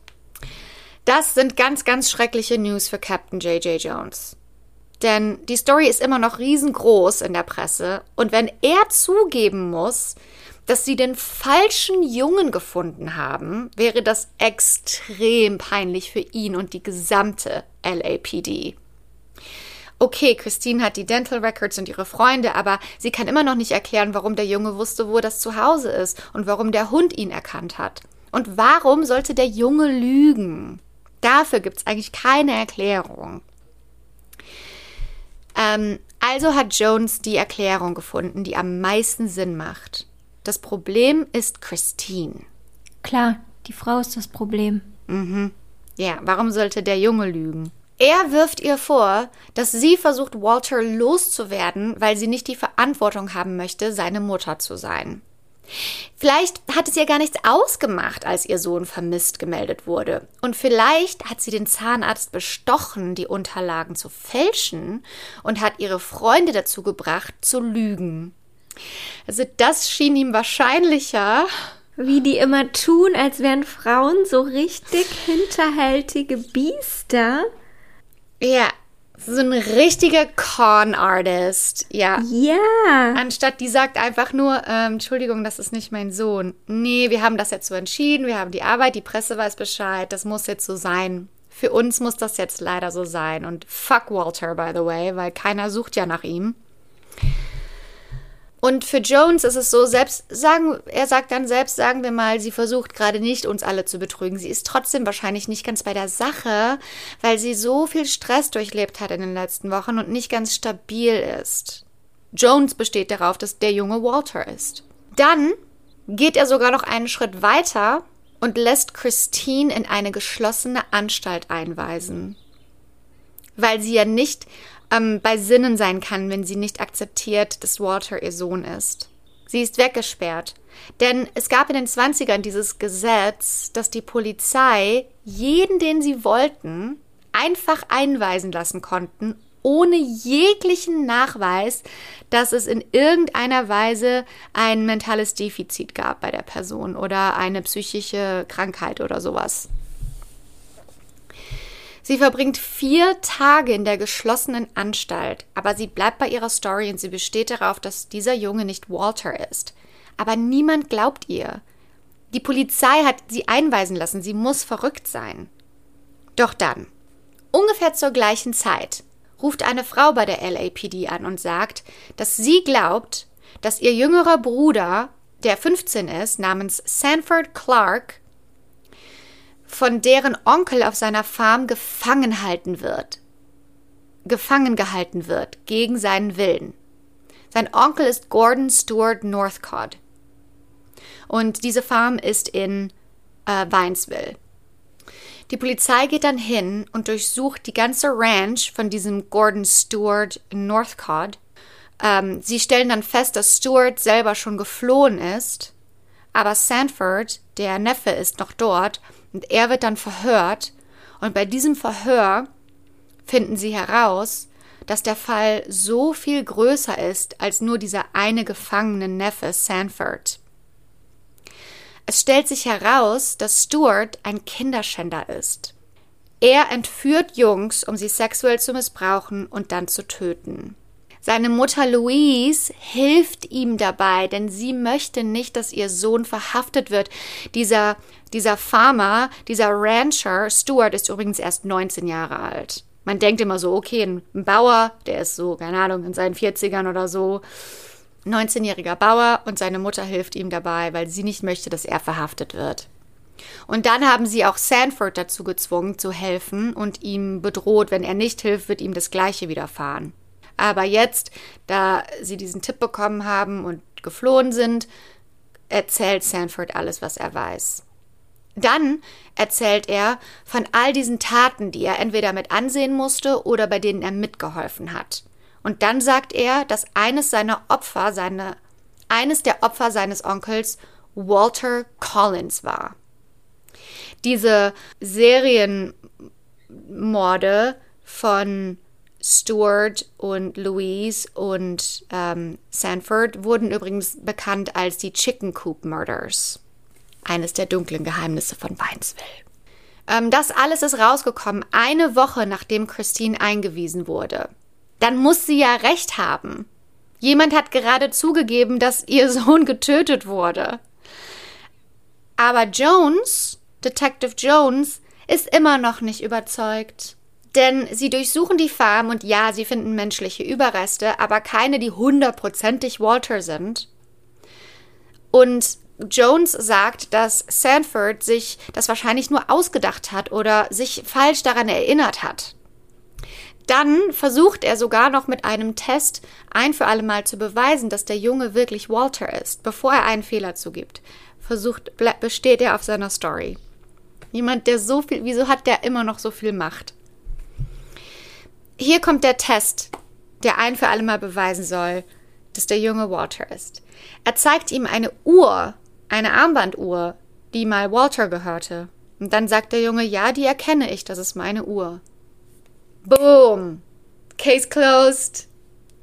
Das sind ganz, ganz schreckliche News für Captain J.J. Jones. Denn die Story ist immer noch riesengroß in der Presse. Und wenn er zugeben muss, dass sie den falschen Jungen gefunden haben, wäre das extrem peinlich für ihn und die gesamte LAPD. Okay, Christine hat die Dental Records und ihre Freunde, aber sie kann immer noch nicht erklären, warum der Junge wusste, wo das Zuhause ist und warum der Hund ihn erkannt hat. Und warum sollte der Junge lügen? Dafür gibt es eigentlich keine Erklärung. Ähm, also hat Jones die Erklärung gefunden, die am meisten Sinn macht. Das Problem ist Christine. Klar, die Frau ist das Problem. Mhm. Ja, warum sollte der Junge lügen? Er wirft ihr vor, dass sie versucht, Walter loszuwerden, weil sie nicht die Verantwortung haben möchte, seine Mutter zu sein. Vielleicht hat es ihr gar nichts ausgemacht, als ihr Sohn vermisst gemeldet wurde. Und vielleicht hat sie den Zahnarzt bestochen, die Unterlagen zu fälschen und hat ihre Freunde dazu gebracht, zu lügen. Also das schien ihm wahrscheinlicher. Wie die immer tun, als wären Frauen so richtig hinterhältige Biester. Ja, so ein richtiger Con-Artist, ja. Ja. Anstatt die sagt einfach nur, ähm, Entschuldigung, das ist nicht mein Sohn. Nee, wir haben das jetzt so entschieden, wir haben die Arbeit, die Presse weiß Bescheid, das muss jetzt so sein. Für uns muss das jetzt leider so sein. Und fuck Walter, by the way, weil keiner sucht ja nach ihm. Und für Jones ist es so, selbst sagen, er sagt dann selbst, sagen wir mal, sie versucht gerade nicht, uns alle zu betrügen. Sie ist trotzdem wahrscheinlich nicht ganz bei der Sache, weil sie so viel Stress durchlebt hat in den letzten Wochen und nicht ganz stabil ist. Jones besteht darauf, dass der junge Walter ist. Dann geht er sogar noch einen Schritt weiter und lässt Christine in eine geschlossene Anstalt einweisen. Weil sie ja nicht ähm, bei Sinnen sein kann, wenn sie nicht akzeptiert, dass Walter ihr Sohn ist. Sie ist weggesperrt. Denn es gab in den 20ern dieses Gesetz, dass die Polizei jeden, den sie wollten, einfach einweisen lassen konnten, ohne jeglichen Nachweis, dass es in irgendeiner Weise ein mentales Defizit gab bei der Person oder eine psychische Krankheit oder sowas. Sie verbringt vier Tage in der geschlossenen Anstalt, aber sie bleibt bei ihrer Story und sie besteht darauf, dass dieser Junge nicht Walter ist. Aber niemand glaubt ihr. Die Polizei hat sie einweisen lassen, sie muss verrückt sein. Doch dann, ungefähr zur gleichen Zeit, ruft eine Frau bei der LAPD an und sagt, dass sie glaubt, dass ihr jüngerer Bruder, der 15 ist, namens Sanford Clark, von deren Onkel auf seiner Farm gefangen halten wird. Gefangen gehalten wird, gegen seinen Willen. Sein Onkel ist Gordon Stewart Northcott. Und diese Farm ist in äh, Weinsville. Die Polizei geht dann hin und durchsucht die ganze Ranch von diesem Gordon Stewart Northcott. Ähm, sie stellen dann fest, dass Stewart selber schon geflohen ist, aber Sanford, der Neffe, ist noch dort und er wird dann verhört. Und bei diesem Verhör finden sie heraus, dass der Fall so viel größer ist als nur dieser eine gefangene Neffe Sanford. Es stellt sich heraus, dass Stuart ein Kinderschänder ist. Er entführt Jungs, um sie sexuell zu missbrauchen und dann zu töten. Seine Mutter Louise hilft ihm dabei, denn sie möchte nicht, dass ihr Sohn verhaftet wird. Dieser, dieser Farmer, dieser Rancher, Stuart ist übrigens erst 19 Jahre alt. Man denkt immer so, okay, ein Bauer, der ist so, keine Ahnung, in seinen 40ern oder so, 19-jähriger Bauer und seine Mutter hilft ihm dabei, weil sie nicht möchte, dass er verhaftet wird. Und dann haben sie auch Sanford dazu gezwungen, zu helfen und ihm bedroht, wenn er nicht hilft, wird ihm das Gleiche widerfahren. Aber jetzt, da sie diesen Tipp bekommen haben und geflohen sind, erzählt Sanford alles, was er weiß. Dann erzählt er von all diesen Taten, die er entweder mit ansehen musste oder bei denen er mitgeholfen hat. Und dann sagt er, dass eines seiner Opfer, seine, eines der Opfer seines Onkels Walter Collins war. Diese Serienmorde von Stuart und Louise und ähm, Sanford wurden übrigens bekannt als die Chicken Coop Murders eines der dunklen Geheimnisse von Weinsville. Ähm, das alles ist rausgekommen, eine Woche nachdem Christine eingewiesen wurde. Dann muss sie ja recht haben. Jemand hat gerade zugegeben, dass ihr Sohn getötet wurde. Aber Jones, Detective Jones, ist immer noch nicht überzeugt. Denn sie durchsuchen die Farm und ja, sie finden menschliche Überreste, aber keine, die hundertprozentig Walter sind. Und Jones sagt, dass Sanford sich das wahrscheinlich nur ausgedacht hat oder sich falsch daran erinnert hat. Dann versucht er sogar noch mit einem Test ein für alle Mal zu beweisen, dass der Junge wirklich Walter ist, bevor er einen Fehler zugibt. Versucht, besteht er auf seiner Story. Jemand, der so viel, wieso hat der immer noch so viel Macht? Hier kommt der Test, der ein für alle Mal beweisen soll, dass der Junge Walter ist. Er zeigt ihm eine Uhr, eine Armbanduhr, die mal Walter gehörte. Und dann sagt der Junge, ja, die erkenne ich, das ist meine Uhr. Boom. Case closed.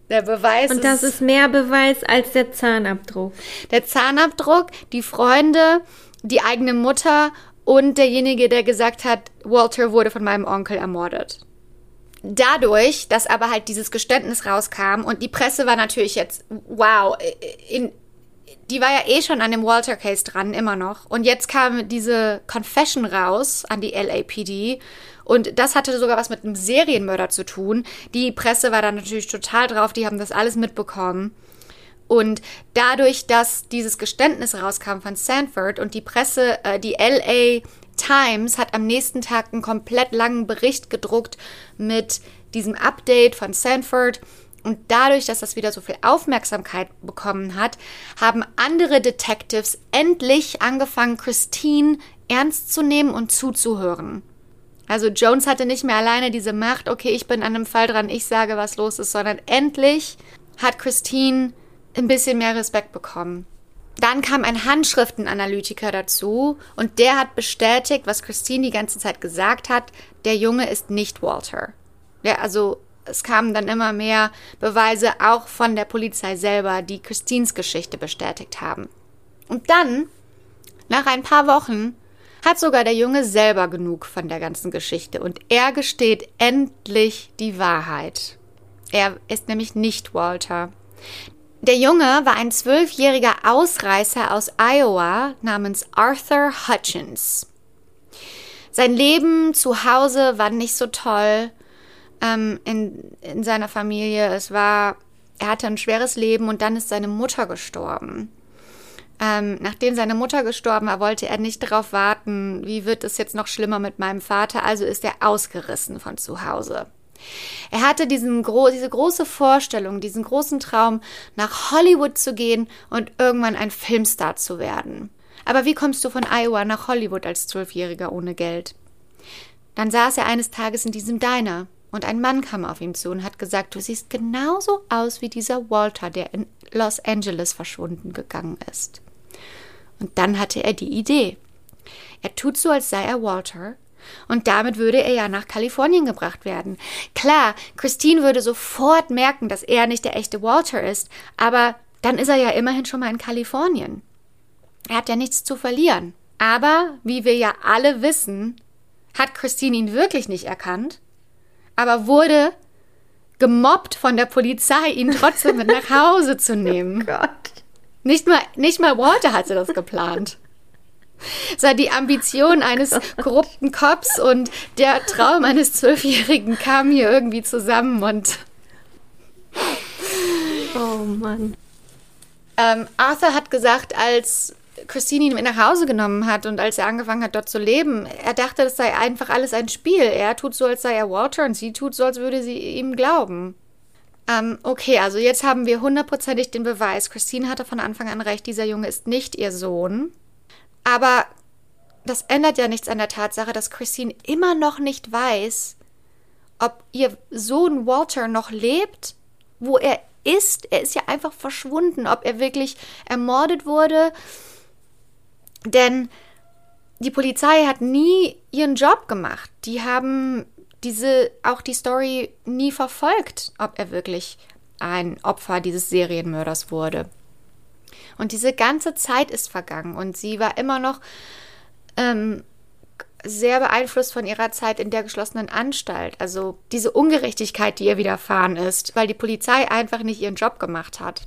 Der Beweis Und das ist, ist mehr Beweis als der Zahnabdruck. Der Zahnabdruck, die Freunde, die eigene Mutter und derjenige, der gesagt hat, Walter wurde von meinem Onkel ermordet. Dadurch, dass aber halt dieses Geständnis rauskam und die Presse war natürlich jetzt, wow, in, die war ja eh schon an dem Walter Case dran, immer noch. Und jetzt kam diese Confession raus an die LAPD. Und das hatte sogar was mit einem Serienmörder zu tun. Die Presse war da natürlich total drauf, die haben das alles mitbekommen. Und dadurch, dass dieses Geständnis rauskam von Sanford und die Presse, äh, die LA Times hat am nächsten Tag einen komplett langen Bericht gedruckt mit diesem Update von Sanford und dadurch, dass das wieder so viel Aufmerksamkeit bekommen hat, haben andere Detectives endlich angefangen, Christine ernst zu nehmen und zuzuhören. Also Jones hatte nicht mehr alleine diese Macht, okay, ich bin an einem Fall dran, ich sage, was los ist, sondern endlich hat Christine ein bisschen mehr Respekt bekommen. Dann kam ein Handschriftenanalytiker dazu und der hat bestätigt, was Christine die ganze Zeit gesagt hat, der Junge ist nicht Walter. Ja, also es kamen dann immer mehr Beweise auch von der Polizei selber, die Christines Geschichte bestätigt haben. Und dann, nach ein paar Wochen, hat sogar der Junge selber genug von der ganzen Geschichte und er gesteht endlich die Wahrheit. Er ist nämlich nicht Walter. Der Junge war ein zwölfjähriger Ausreißer aus Iowa namens Arthur Hutchins. Sein Leben zu Hause war nicht so toll ähm, in, in seiner Familie. Es war, er hatte ein schweres Leben und dann ist seine Mutter gestorben. Ähm, nachdem seine Mutter gestorben war, wollte er nicht darauf warten, wie wird es jetzt noch schlimmer mit meinem Vater, also ist er ausgerissen von zu Hause. Er hatte diesen gro diese große Vorstellung, diesen großen Traum, nach Hollywood zu gehen und irgendwann ein Filmstar zu werden. Aber wie kommst du von Iowa nach Hollywood als Zwölfjähriger ohne Geld? Dann saß er eines Tages in diesem Diner und ein Mann kam auf ihn zu und hat gesagt, du siehst genauso aus wie dieser Walter, der in Los Angeles verschwunden gegangen ist. Und dann hatte er die Idee. Er tut so, als sei er Walter, und damit würde er ja nach Kalifornien gebracht werden. Klar, Christine würde sofort merken, dass er nicht der echte Walter ist, aber dann ist er ja immerhin schon mal in Kalifornien. Er hat ja nichts zu verlieren. Aber, wie wir ja alle wissen, hat Christine ihn wirklich nicht erkannt, aber wurde gemobbt von der Polizei, ihn trotzdem mit nach Hause zu nehmen. Oh Gott. Nicht mal, nicht mal Walter hatte das geplant. War die Ambition eines korrupten Cops und der Traum eines Zwölfjährigen kam hier irgendwie zusammen und Oh Mann. ähm, Arthur hat gesagt, als Christine ihn mit nach Hause genommen hat und als er angefangen hat, dort zu leben, er dachte, das sei einfach alles ein Spiel. Er tut so, als sei er Walter und sie tut so, als würde sie ihm glauben. Ähm, okay, also jetzt haben wir hundertprozentig den Beweis. Christine hatte von Anfang an recht, dieser Junge ist nicht ihr Sohn. Aber das ändert ja nichts an der Tatsache, dass Christine immer noch nicht weiß, ob ihr Sohn Walter noch lebt, wo er ist. Er ist ja einfach verschwunden, ob er wirklich ermordet wurde. Denn die Polizei hat nie ihren Job gemacht. Die haben diese, auch die Story nie verfolgt, ob er wirklich ein Opfer dieses Serienmörders wurde. Und diese ganze Zeit ist vergangen und sie war immer noch ähm, sehr beeinflusst von ihrer Zeit in der geschlossenen Anstalt. Also diese Ungerechtigkeit, die ihr widerfahren ist, weil die Polizei einfach nicht ihren Job gemacht hat.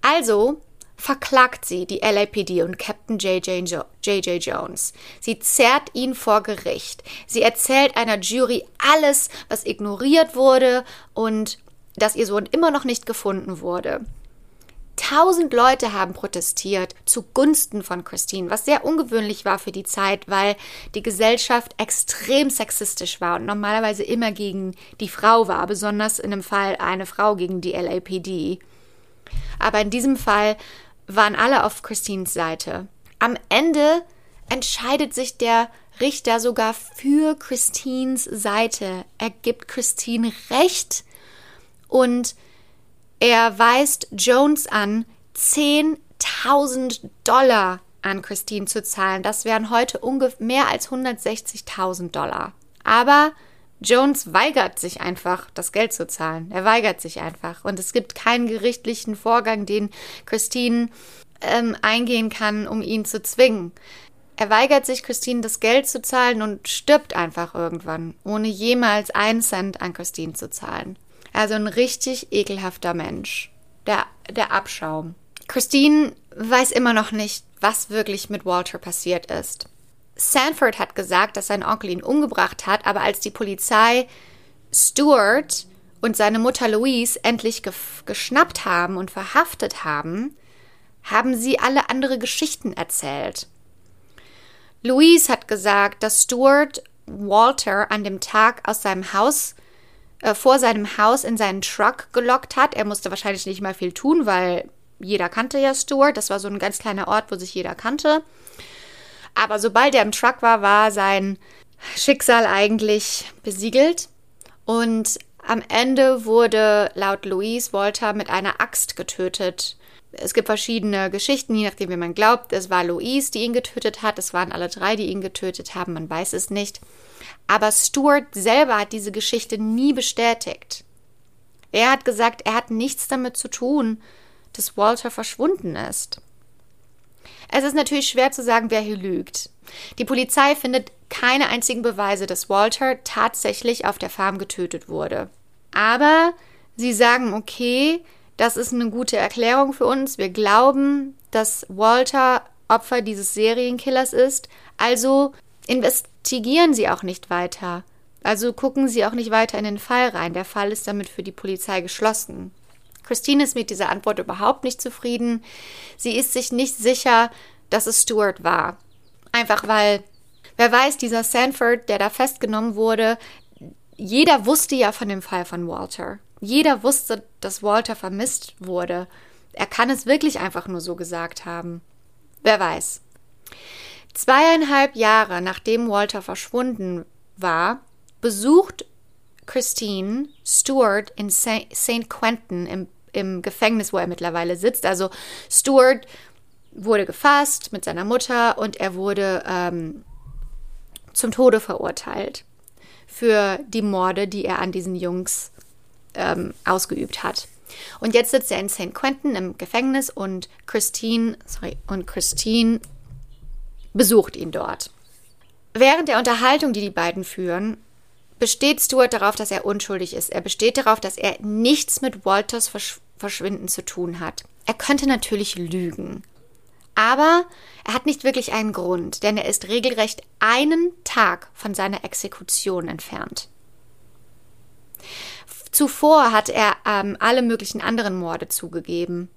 Also verklagt sie die LAPD und Captain J.J. Jo J.J. Jones. Sie zerrt ihn vor Gericht. Sie erzählt einer Jury alles, was ignoriert wurde und dass ihr Sohn immer noch nicht gefunden wurde. Tausend Leute haben protestiert zugunsten von Christine, was sehr ungewöhnlich war für die Zeit, weil die Gesellschaft extrem sexistisch war und normalerweise immer gegen die Frau war, besonders in dem Fall eine Frau gegen die LAPD. Aber in diesem Fall waren alle auf Christines Seite. Am Ende entscheidet sich der Richter sogar für Christines Seite. Er gibt Christine Recht und er weist Jones an, 10.000 Dollar an Christine zu zahlen. Das wären heute ungefähr mehr als 160.000 Dollar. Aber Jones weigert sich einfach, das Geld zu zahlen. Er weigert sich einfach. Und es gibt keinen gerichtlichen Vorgang, den Christine ähm, eingehen kann, um ihn zu zwingen. Er weigert sich, Christine das Geld zu zahlen und stirbt einfach irgendwann, ohne jemals einen Cent an Christine zu zahlen. Also ein richtig ekelhafter Mensch. Der, der Abschaum. Christine weiß immer noch nicht, was wirklich mit Walter passiert ist. Sanford hat gesagt, dass sein Onkel ihn umgebracht hat, aber als die Polizei Stuart und seine Mutter Louise endlich ge geschnappt haben und verhaftet haben, haben sie alle andere Geschichten erzählt. Louise hat gesagt, dass Stuart Walter an dem Tag aus seinem Haus äh, vor seinem Haus in seinen Truck gelockt hat. Er musste wahrscheinlich nicht mal viel tun, weil jeder kannte ja Stuart. Das war so ein ganz kleiner Ort, wo sich jeder kannte. Aber sobald er im Truck war, war sein Schicksal eigentlich besiegelt. Und am Ende wurde laut Louise Walter mit einer Axt getötet. Es gibt verschiedene Geschichten, je nachdem, wie man glaubt. Es war Louise, die ihn getötet hat. Es waren alle drei, die ihn getötet haben. Man weiß es nicht. Aber Stuart selber hat diese Geschichte nie bestätigt. Er hat gesagt, er hat nichts damit zu tun, dass Walter verschwunden ist. Es ist natürlich schwer zu sagen, wer hier lügt. Die Polizei findet keine einzigen Beweise, dass Walter tatsächlich auf der Farm getötet wurde. Aber sie sagen, okay, das ist eine gute Erklärung für uns. Wir glauben, dass Walter Opfer dieses Serienkillers ist. Also investigieren sie auch nicht weiter. Also gucken sie auch nicht weiter in den Fall rein. Der Fall ist damit für die Polizei geschlossen. Christine ist mit dieser Antwort überhaupt nicht zufrieden. Sie ist sich nicht sicher, dass es Stuart war. Einfach weil, wer weiß, dieser Sanford, der da festgenommen wurde, jeder wusste ja von dem Fall von Walter. Jeder wusste, dass Walter vermisst wurde. Er kann es wirklich einfach nur so gesagt haben. Wer weiß. Zweieinhalb Jahre nachdem Walter verschwunden war, besucht Christine Stewart in St. Quentin im, im Gefängnis, wo er mittlerweile sitzt. Also Stewart wurde gefasst mit seiner Mutter und er wurde ähm, zum Tode verurteilt für die Morde, die er an diesen Jungs ähm, ausgeübt hat. Und jetzt sitzt er in St. Quentin im Gefängnis und Christine, sorry, und Christine besucht ihn dort. Während der Unterhaltung, die die beiden führen, besteht Stuart darauf, dass er unschuldig ist. Er besteht darauf, dass er nichts mit Walters Versch Verschwinden zu tun hat. Er könnte natürlich lügen. Aber er hat nicht wirklich einen Grund, denn er ist regelrecht einen Tag von seiner Exekution entfernt. Zuvor hat er ähm, alle möglichen anderen Morde zugegeben.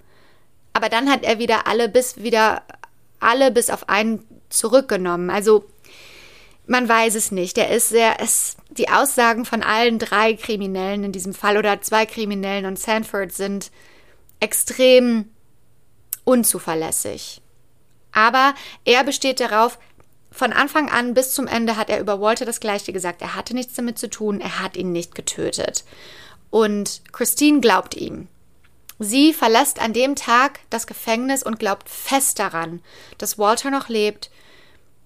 Aber dann hat er wieder alle bis wieder alle bis auf einen zurückgenommen. Also man weiß es nicht. Er ist sehr, es, die Aussagen von allen drei Kriminellen in diesem Fall oder zwei Kriminellen und Sanford sind extrem unzuverlässig. Aber er besteht darauf, von Anfang an bis zum Ende hat er über Walter das Gleiche gesagt. Er hatte nichts damit zu tun, er hat ihn nicht getötet. Und Christine glaubt ihm. Sie verlässt an dem Tag das Gefängnis und glaubt fest daran, dass Walter noch lebt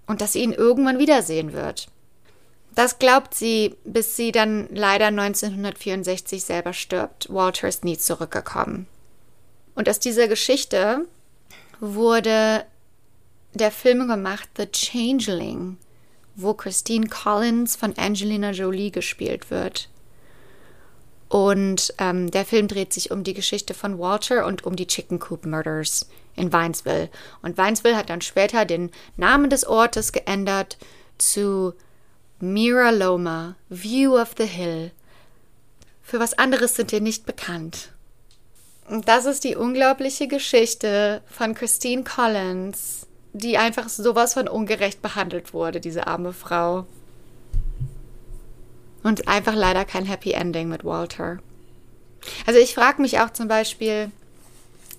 und dass sie ihn irgendwann wiedersehen wird. Das glaubt sie, bis sie dann leider 1964 selber stirbt. Walter ist nie zurückgekommen. Und aus dieser Geschichte wurde der Film gemacht The Changeling, wo Christine Collins von Angelina Jolie gespielt wird. Und ähm, der Film dreht sich um die Geschichte von Walter und um die Chicken Coop Murders in Weinsville. Und Weinsville hat dann später den Namen des Ortes geändert zu Mira Loma, View of the Hill. Für was anderes sind wir nicht bekannt. Und das ist die unglaubliche Geschichte von Christine Collins, die einfach sowas von ungerecht behandelt wurde, diese arme Frau. Und einfach leider kein Happy Ending mit Walter. Also ich frage mich auch zum Beispiel,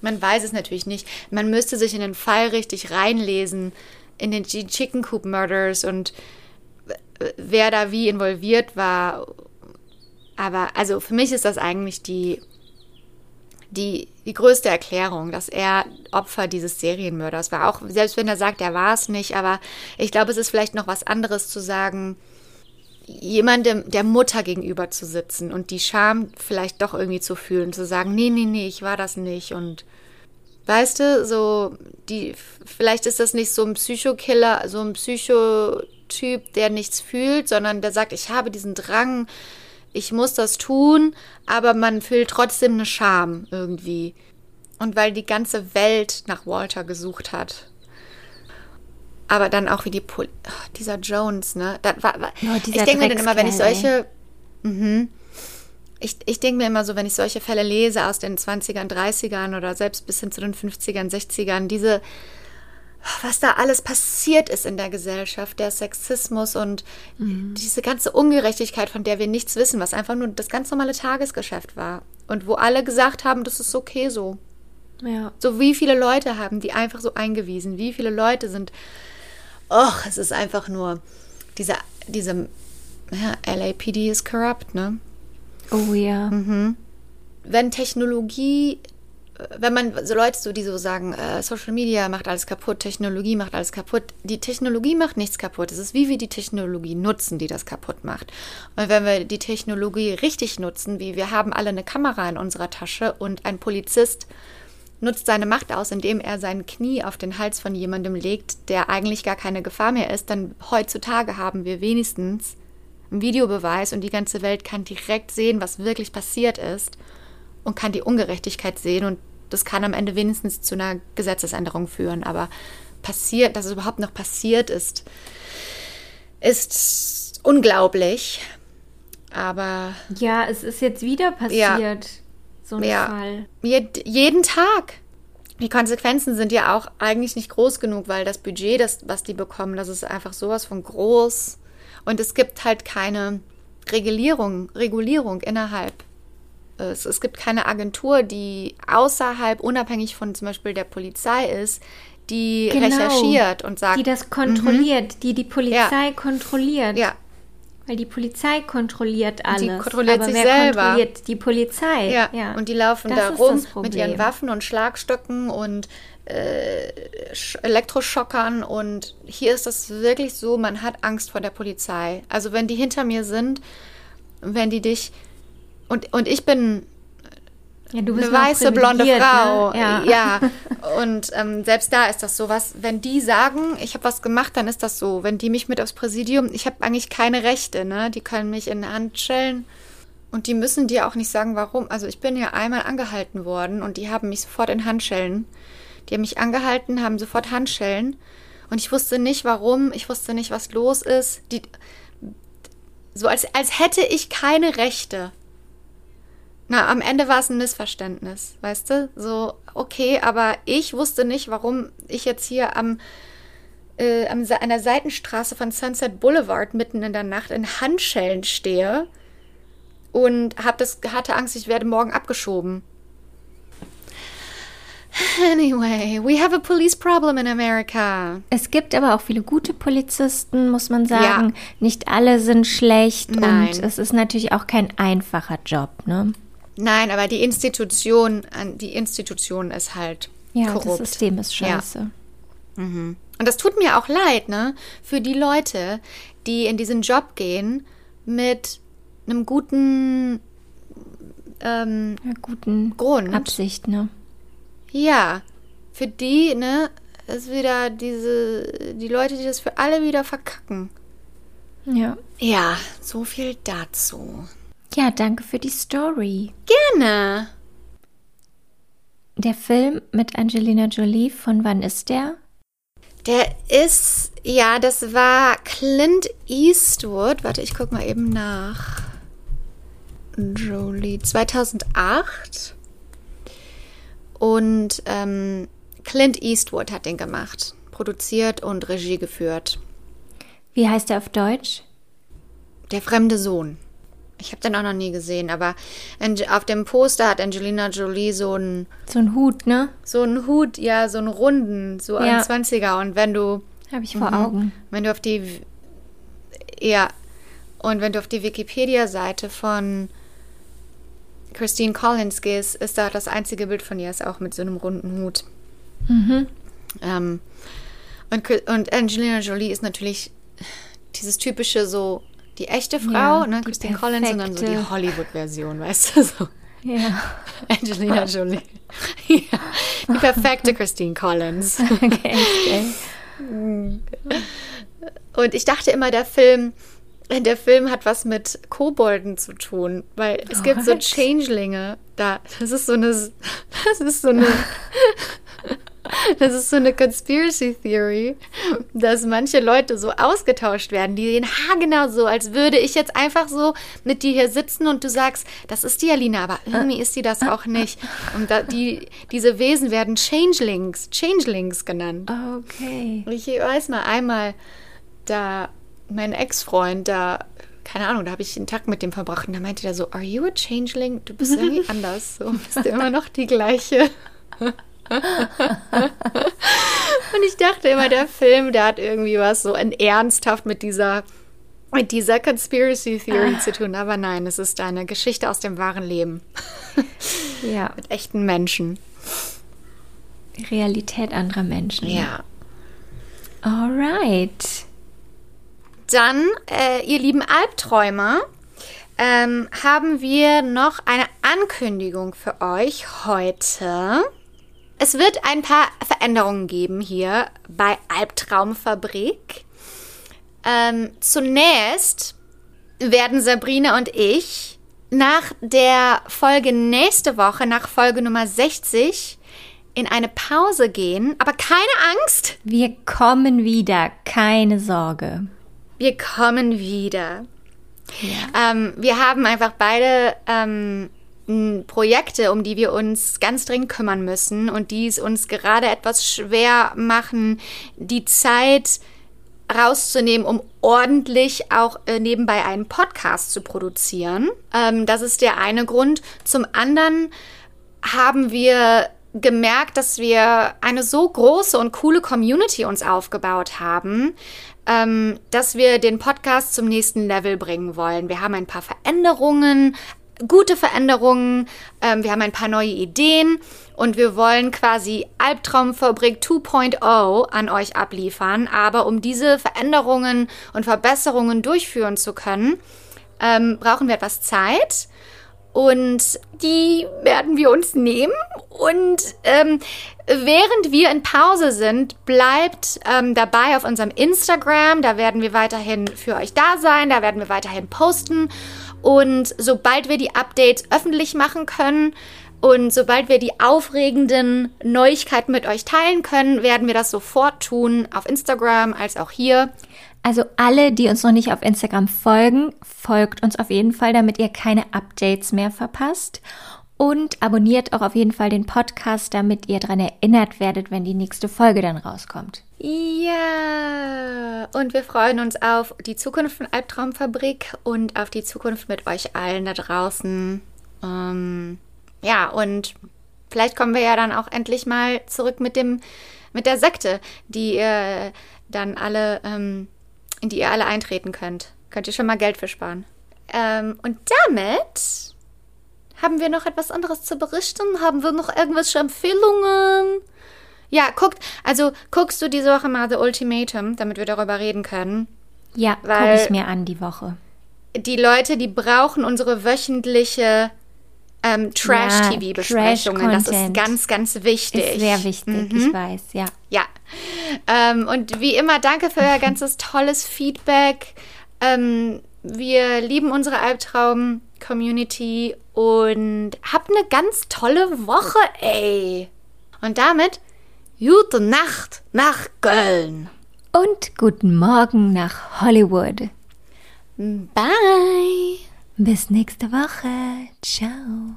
man weiß es natürlich nicht, man müsste sich in den Fall richtig reinlesen, in den Chicken Coop Murders und wer da wie involviert war. Aber also für mich ist das eigentlich die, die, die größte Erklärung, dass er Opfer dieses Serienmörders war. Auch selbst wenn er sagt, er war es nicht, aber ich glaube, es ist vielleicht noch was anderes zu sagen, jemandem der Mutter gegenüber zu sitzen und die Scham vielleicht doch irgendwie zu fühlen, zu sagen, nee, nee, nee, ich war das nicht und weißt du, so die vielleicht ist das nicht so ein Psychokiller, so ein Psychotyp, der nichts fühlt, sondern der sagt, ich habe diesen Drang, ich muss das tun, aber man fühlt trotzdem eine Scham irgendwie. Und weil die ganze Welt nach Walter gesucht hat aber dann auch wie die Pol oh, dieser Jones, ne? War, war, oh, ich denke mir dann immer, wenn ich solche mh, ich, ich denke mir immer so, wenn ich solche Fälle lese aus den 20ern, 30ern oder selbst bis hin zu den 50ern, 60ern, diese was da alles passiert ist in der Gesellschaft, der Sexismus und mhm. diese ganze Ungerechtigkeit, von der wir nichts wissen, was einfach nur das ganz normale Tagesgeschäft war und wo alle gesagt haben, das ist okay so. Ja. So wie viele Leute haben die einfach so eingewiesen, wie viele Leute sind Och, es ist einfach nur diese, diese ja, LAPD ist corrupt, ne? Oh ja. Mhm. Wenn Technologie, wenn man so Leute, so, die so sagen, äh, Social Media macht alles kaputt, Technologie macht alles kaputt, die Technologie macht nichts kaputt. Es ist wie wir die Technologie nutzen, die das kaputt macht. Und wenn wir die Technologie richtig nutzen, wie wir haben alle eine Kamera in unserer Tasche und ein Polizist nutzt seine Macht aus, indem er sein Knie auf den Hals von jemandem legt, der eigentlich gar keine Gefahr mehr ist, dann heutzutage haben wir wenigstens einen Videobeweis und die ganze Welt kann direkt sehen, was wirklich passiert ist und kann die Ungerechtigkeit sehen und das kann am Ende wenigstens zu einer Gesetzesänderung führen. Aber passiert, dass es überhaupt noch passiert ist, ist unglaublich. Aber. Ja, es ist jetzt wieder passiert. Ja so ein ja. Fall. Jed jeden Tag. Die Konsequenzen sind ja auch eigentlich nicht groß genug, weil das Budget, das, was die bekommen, das ist einfach sowas von groß. Und es gibt halt keine Regulierung, Regulierung innerhalb. Es, es gibt keine Agentur, die außerhalb, unabhängig von zum Beispiel der Polizei ist, die Genau. recherchiert und sagt, Die das kontrolliert, die die Polizei kontrolliert. ja, Weil die Polizei kontrolliert alles. kontrolliert Aber sich wer selber. kontrolliert die Polizei? Ja, und die laufen Das da rum mit ihren. Waffen und Schlagstöcken und äh, Sch- Elektroschockern. Und hier ist das wirklich so, man hat Angst vor der Polizei. Also wenn die hinter mir sind, wenn die dich... Und, und ich bin Ja, du bist eine weiße, blonde privilegiert, Frau. Ne? Ja. ja. Und ähm, selbst da ist das so was. Wenn die sagen, ich habe was gemacht, dann ist das so. Wenn die mich mit aufs Präsidium, ich habe eigentlich keine Rechte, ne? Die können mich in Handschellen und die müssen dir auch nicht sagen, warum. Also ich bin ja einmal angehalten worden und die haben mich sofort in Handschellen. Die haben mich angehalten, haben sofort Handschellen und ich wusste nicht, warum. Ich wusste nicht, was los ist. Die so als, als hätte ich keine Rechte. Na, am Ende war es ein Missverständnis, weißt du? So, okay, aber ich wusste nicht, warum ich jetzt hier am, äh, am, an der Seitenstraße von Sunset Boulevard mitten in der Nacht in Handschellen stehe und hab das, hatte Angst, ich werde morgen abgeschoben. Anyway, we have a police problem in America. Es gibt aber auch viele gute Polizisten, muss man sagen. Nicht alle sind schlecht Nein. und es ist natürlich auch kein einfacher Job, ne? Nein, aber die Institution, an- die Institution ist halt Ja, korrupt. das System ist Ja. scheiße. Und das tut mir auch leid, ne? Für die Leute, die in diesen Job gehen mit einem guten, ähm, Ja, guten Grund. Absicht, ne? ja, für die, ne, ist wieder diese, die Leute, die das für alle wieder verkacken. Ja. Ja, so viel dazu. Ja, danke für die Story. Gerne. Der Film mit Angelina Jolie, von wann ist der? Der ist, ja, das war Clint Eastwood. Warte, ich guck mal eben nach. Jolie 2008. Und ähm, Clint Eastwood hat den gemacht, produziert und Regie geführt. Wie heißt der auf Deutsch? Der fremde Sohn. Ich habe den auch noch nie gesehen, aber auf dem Poster hat Angelina Jolie so einen So ein Hut, ne? so einen Hut, ja, so einen runden, so Ja. ein 20er. Und wenn du Habe ich vor Augen. Wenn du auf die ja und wenn du auf die Wikipedia-Seite von Christine Collins gehst, ist da das einzige Bild von ihr ist auch mit so einem runden Hut. Ähm, und, und Angelina Jolie ist natürlich dieses typische so die echte Frau, Ja, ne, Christine Collins, und dann so die perfekte. Hollywood-Version, weißt du so. Ja. Angelina Jolie. ja, die perfekte Christine Collins. Okay, okay. Und ich dachte immer, der Film, der Film hat was mit Kobolden zu tun, weil es gibt so? Changelinge da. Das ist so eine, das ist so eine, das ist so eine Conspiracy Theory, dass manche Leute so ausgetauscht werden, die sehen haargenau so, als würde ich jetzt einfach so mit dir hier sitzen und du sagst, das ist die Alina, aber irgendwie ist sie das auch nicht. Und da, die, diese Wesen werden Changelings, Changelings genannt. Okay. Ich weiß mal einmal, da mein Ex-Freund, da, keine Ahnung, da habe ich einen Tag mit dem verbracht und da meinte er so, are you a changeling? Du bist irgendwie anders, so bist du immer noch die gleiche. und ich dachte immer, der Film, der hat irgendwie was so ernsthaft mit dieser mit dieser Conspiracy Theory zu tun, aber nein, es ist eine Geschichte aus dem wahren Leben Ja. mit echten Menschen. Realität anderer Menschen. Ja. Alright. Dann, äh, ihr lieben Albträumer, ähm, haben wir noch eine Ankündigung für euch heute. Es wird ein paar Veränderungen geben hier bei Albtraumfabrik. Ähm, zunächst werden Sabrina und ich nach der Folge nächste Woche, nach Folge Nummer 60, in eine Pause gehen. Aber keine Angst, Wir kommen wieder, keine Sorge. wir kommen wieder. Ähm, wir haben einfach beide ähm, Projekte, um die wir uns ganz dringend kümmern müssen und die es uns gerade etwas schwer machen, die Zeit rauszunehmen, um ordentlich auch äh, nebenbei einen Podcast zu produzieren. Ähm, das ist der eine Grund. Zum anderen haben wir gemerkt, dass wir eine so große und coole Community uns aufgebaut haben, ähm, dass wir den Podcast zum nächsten Level bringen wollen. Wir haben ein paar Veränderungen, gute Veränderungen, ähm, wir haben ein paar neue Ideen und wir wollen quasi Albtraumfabrik 2.0 an euch abliefern. Aber um diese Veränderungen und Verbesserungen durchführen zu können, ähm, brauchen wir etwas Zeit. Und die werden wir uns nehmen. Und ähm, während wir in Pause sind, bleibt ähm, dabei auf unserem Instagram. Da werden wir weiterhin für euch da sein. Da werden wir weiterhin posten. Und sobald wir die Updates öffentlich machen können und sobald wir die aufregenden Neuigkeiten mit euch teilen können, werden wir das sofort tun auf Instagram als auch hier. Also alle, die uns noch nicht auf Instagram folgen, folgt uns auf jeden Fall, damit ihr keine Updates mehr verpasst. Und abonniert auch auf jeden Fall den Podcast, damit ihr daran erinnert werdet, wenn die nächste Folge dann rauskommt. Ja, und wir freuen uns auf die Zukunft von Albtraumfabrik und auf die Zukunft mit euch allen da draußen. Ähm, ja, und vielleicht kommen wir ja dann auch endlich mal zurück mit dem, mit der Sekte, die ihr dann alle ähm, in die ihr alle eintreten könnt. Könnt ihr schon mal Geld für sparen. Ähm, und damit haben wir noch etwas anderes zu berichten? Haben wir noch irgendwelche Empfehlungen? Ja, guckt, also guckst du diese Woche mal The Ultimatum, damit wir darüber reden können. Ja, gucke ich mir an die Woche. Die Leute, die brauchen unsere wöchentliche ähm, Trash-TV-Besprechungen. Ja, das ist ganz, ganz wichtig. Ist sehr wichtig, Mhm. ich weiß, ja. Ja. Ähm, und wie immer, danke für euer ganzes tolles Feedback. Ähm, wir lieben unsere Albtraum-Community und habt eine ganz tolle Woche, ey. Und damit, gute Nacht nach Köln. Und guten Morgen nach Hollywood. Bye. Bis nächste Woche. Ciao.